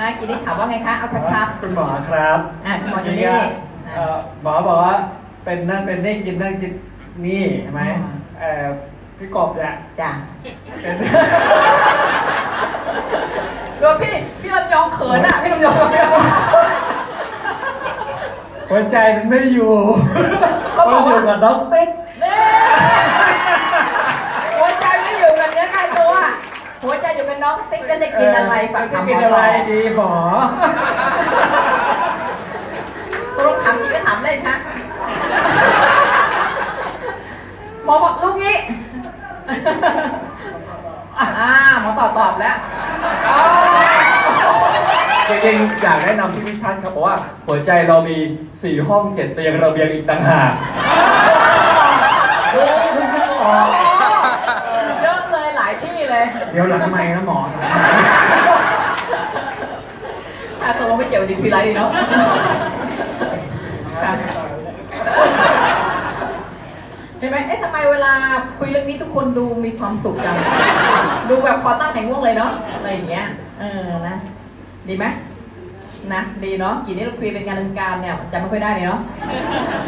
นะกินนี่ถามว่าไงคะเอาชัดคุณหมอครับๆอะคุณหมอจูนี่เอ่อหมอบอกว่าเป็นนั่นเป็นนี่กินนั่นกินนี่ใช่ไหมอืมเอ่อพี่กบเนี่ยจ้ะเป็น โดนพี่พี่ลำยองเขินอะพี่ลำยองหัวใจมันไม่อยู่มันอยู่กับน้องติ๊กเน่หัวใจไม่อยู่กับเนื้อกับตัวหัวใจอยู่กับน้องติ๊กก็จะกินอะไรฝากจะถามหกินมออะไรต่อดีหมอตกลงถามจริงก็ถามเล่นคะหมอบอกลูกนี้อ่าหมอตอบตอบแล้วอ๋อ จริงๆอยากแนะนำพี่ท่านครับเพราะว่า หัวใจเรามี 4 ห้อง 7 เตียงระเบียงอีกต่างหากเยอะเลยหลายที่เลยเดี๋ยวหลังไม่นะหมอถ้าตกลงไม่เกี่ยวดีคือไรดีเนาะค่ะ เห็นไหมเอ๊ะทำไมเวลาคุยเรื่องนี้ทุกคนดูมีความสุขจัง ดูแบบคอตั้งแต่ง่วงเลยเนาะ อะไรอย่างเงี้ย เออ นะ ดีไหมนะ ดีเนาะ กี้นี้เราคุยเป็นงานการเนี่ยจำไม่ค่อยได้เลยเนาะ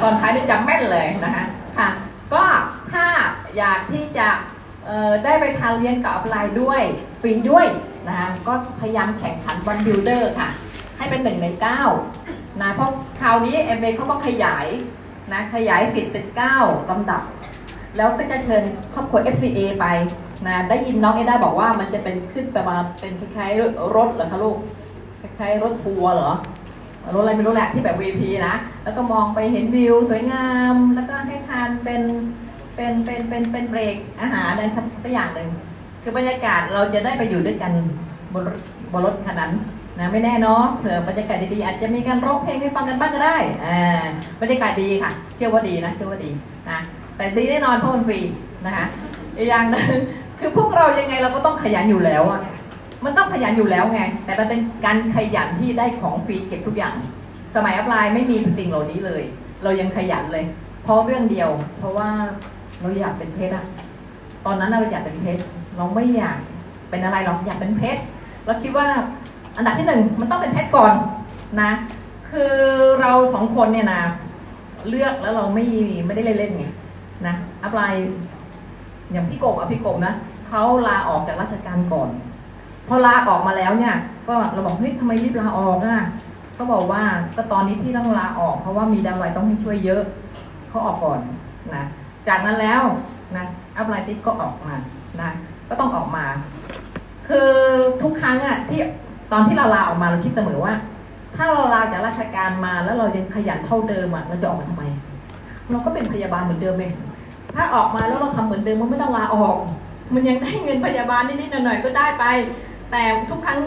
ตอนท้ายนี่จำแม่นเลยนะคะค่ะ ก็ถ้าอยากที่จะได้ไปทานเลี้ยงกับ upline ด้วยฟรีด้วยนะคะก็พยายามแข่งขัน one builder ค่ะ ให้เป็นหนึ่งในเก้านะเพราะคราวนี้เอ็มเเขาก็ขยาย นะขยายสิทธิ์เป็นเก้าลำดับ แล้วก็จะเชิญครอบครัว FCA ไปนะได้ยินน้องเอด้าบอกว่ามันจะเป็นขึ้นประมาณเป็นคล้ายๆรถเหรอคะลูกคล้ายๆรถทัวร์เหรอรถอะไรไม่รู้แหละที่แบบ VP นะแล้วก็มองไปเห็นวิวสวยงาม แล้วก็ให้ทานเป็นเป็นเป็นเป็นเป็นเบรกอาหารอะไรสักอย่างหนึ่งคือบรรยากาศเราจะได้ไปอยู่ด้วยกันบนบนรถคันนั้น นะไม่แน่เนาะเผื่อบรรยากาศดีๆอาจจะมีการร้องเพลงให้ฟังกันบ้างก็ได้อ่าบรรยากาศดีค่ะ เชื่อว่าดีนะเชื่อว่าดีนะแต่ดีแน่นอนเพราะมันฟรีนะคะอีกอย่างนึงคือพวกเรายังไงเราก็ต้องขยันอยู่แล้วอะมันต้องขยันอยู่แล้วไง แต่มันเป็นการขยันที่ได้ของฟรีเก็บทุกอย่าง สมัยอัพไลน์ไม่มีสิ่งเหล่านี้เลย เรายังขยันเลย เพราะเรื่องเดียว เพราะว่าเราอยากเป็นเพชรอะตอนนั้นเราอยากเป็นเพชรเราไม่อยากเป็นอะไรหรอกอยากเป็นเพชรเราคิดว่า อันดับที่หนึ่งมันต้องเป็นเพชรก่อนนะ คือเราสองคนเนี่ยนะเลือกแล้วเราไม่ไม่ได้เล่นๆไงนะอัพไลน์อย่างพี่โกบอะพี่โกบนะเขาลาออกจากราชการก่อน พอลาออกมาแล้วเนี่ย ก็เราบอกเฮ้ยทำไมรีบลาออกอะเขาบอกว่าก็ตอนนี้ที่ต้องลาออก เพราะว่ามีดาวไลต้องให้ช่วยเยอะเขาออกก่อนนะจากนั้นแล้วนะอัพไลน์ติ๊กก็ออกมานะก็ต้องออกมา คือทุกครั้งอะที่ ตอนที่เราลาออกมาเราคิดเสมอว่า ถ้าเราลาจากราชการมาแล้วเรายังขยันเท่าเดิมอะเราจะออกมาทำไม เราก็เป็นพยาบาลเหมือนเดิมเลยถ้าออกมาแล้วเราทำเหมือนเดิมมันไม่ต้องลาออก มันยังได้เงินพยาบาลนิดๆหน่อยๆก็ได้ไป แต่ทุกครั้ง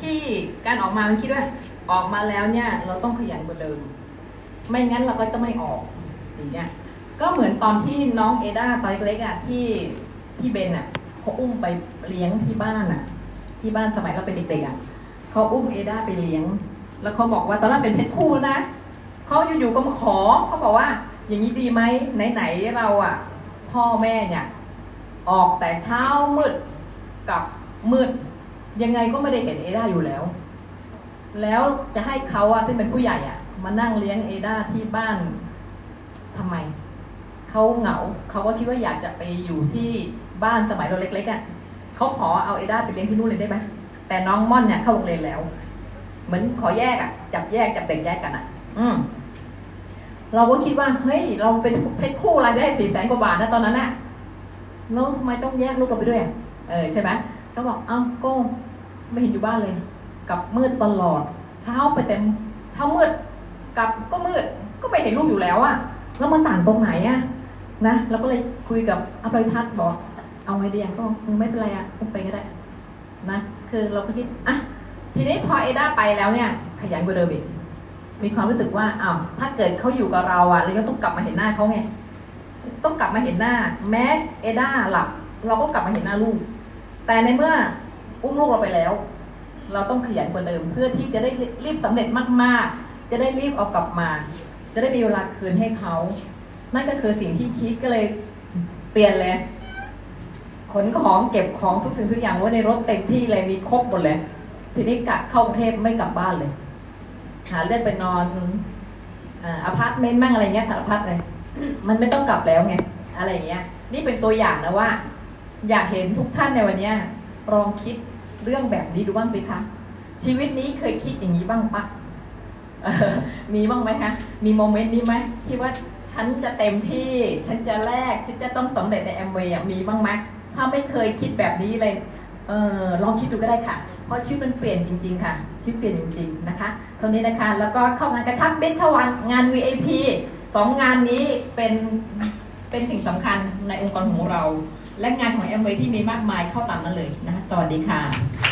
ที่การออกมามันคิดว่าออกมาแล้วเนี่ยเราต้องขยันกว่าเดิม ไม่งั้นเราก็จะไม่ออกอย่างเงี้ยก็เหมือนตอนที่น้องเอดาตอนเล็กอะที่พี่เบนอะเขาอุ้มไปเลี้ยงที่บ้านอะ ที่บ้านสมัยเราเป็นเด็กๆอะ เขาอุ้มเอดาไปเลี้ยง แล้วเขาบอกว่าตอนนั้นเป็นเพชรคู่นะเขาอยู่ๆก็มาขอเขาบอกว่า อย่างนี้ดีไหมไหนๆเราอะ พ่อแม่เนี่ย ออกแต่เช้ามืดกับมืด ยังไงก็ไม่ได้เห็นเอดาอยู่แล้ว แล้วจะให้เขาอะที่งเป็นผู้ใหญ่อะมานั่งเลี้ยงเอดาที่บ้านทำไมเขาเหงาเขาก็คิดว่าอยากจะไปอยู่ที่บ้านสมัยเราเล็กๆอะเขาขอเอาเอดาไปเลี้ยงที่นู่นเลยได้ไหม แต่น้องม่อนเนี่ยเข้าโรงเรียนแล้ว เหมือนขอแยกอะจับแยกจับเด็กแยกกันอะอืมเราก็คิดว่าเฮ้ย เราเป็นเพชรคู่รายได้สี่แสนกว่าบาทนะตอนนั้นอะแล้วทำไมต้องแยกลูกเราไปด้วยอะเออใช่ไหมก็บอกเอ้าก็ไม่เห็นอยู่บ้านเลยกลับมืดตลอด เช้าไปเต็มเช้ามืดกลับก็มืดก็ไม่เห็นลูกอยู่แล้วอะแล้วมันต่างตรงไหนอะนะเราก็เลยคุยกับอัพไลทัศน์บอก เอาไงดีอะก็ไม่เป็นไรอะอุ้มไปก็ได้นะ คือเราก็คิดอะทีนี้พอเอด้าไปแล้วเนี่ย ขยันกว่าเดิมอีกมีความรู้สึกว่าอ้าวถ้าเกิดเขาอยู่กับเราอะเราก็ต้องกลับมาเห็นหน้าเขาไงต้องกลับมาเห็นหน้า แม้เอด้าหลับ เราก็กลับมาเห็นหน้าลูก แต่ในเมื่ออุ้มลูกเราไปแล้ว เราต้องขยันกว่าเดิม เพื่อที่จะได้รีบสำเร็จมากๆ จะได้รีบเอากลับมา จะได้มีเวลาคืนให้เขานั่นก็คือสิ่งที่คิดก็เลยเปลี่ยนเลย ขนของเก็บของทุกสิ่งทุกอย่างไว้ในรถเต็มที่เลยมีครบหมดเลย ทีนี้กะเข้ากรุงเทพไม่กลับบ้านเลย หาเลือดไปนอนอพาร์ตเมนต์มั่งอะไรเงี้ยสารพัดเลย มันไม่ต้องกลับแล้วไงอะไรอย่างเงี้ย นี่เป็นตัวอย่างนะว่า อยากเห็นทุกท่านในวันนี้ลองคิดเรื่องแบบนี้ดูบ้างไหมคะ ชีวิตนี้เคยคิดอย่างนี้บ้างปะมีบ้างไหมคะมี moment นี้ไหมที่ว่าฉันจะเต็มที่ ฉันจะแลกฉันจะต้องสำเร็จในแอมเวย์มีบ้างไหม ถ้าไม่เคยคิดแบบนี้เลยเออลองคิดดูก็ได้ค่ะ เพราะชีวิตมันเปลี่ยนจริง ๆ ค่ะ ชีวิตเปลี่ยนจริง ๆ นะคะตรงนี้นะคะ แล้วก็เข้างานกระชับเข้าวันงาน VIP สองงานนี้เป็นเป็นสิ่งสำคัญในองค์กรของเรา และงานของแอมเวที่มีมากมายเข้าตามนั้นเลยนะคะสวัสดีค่ะ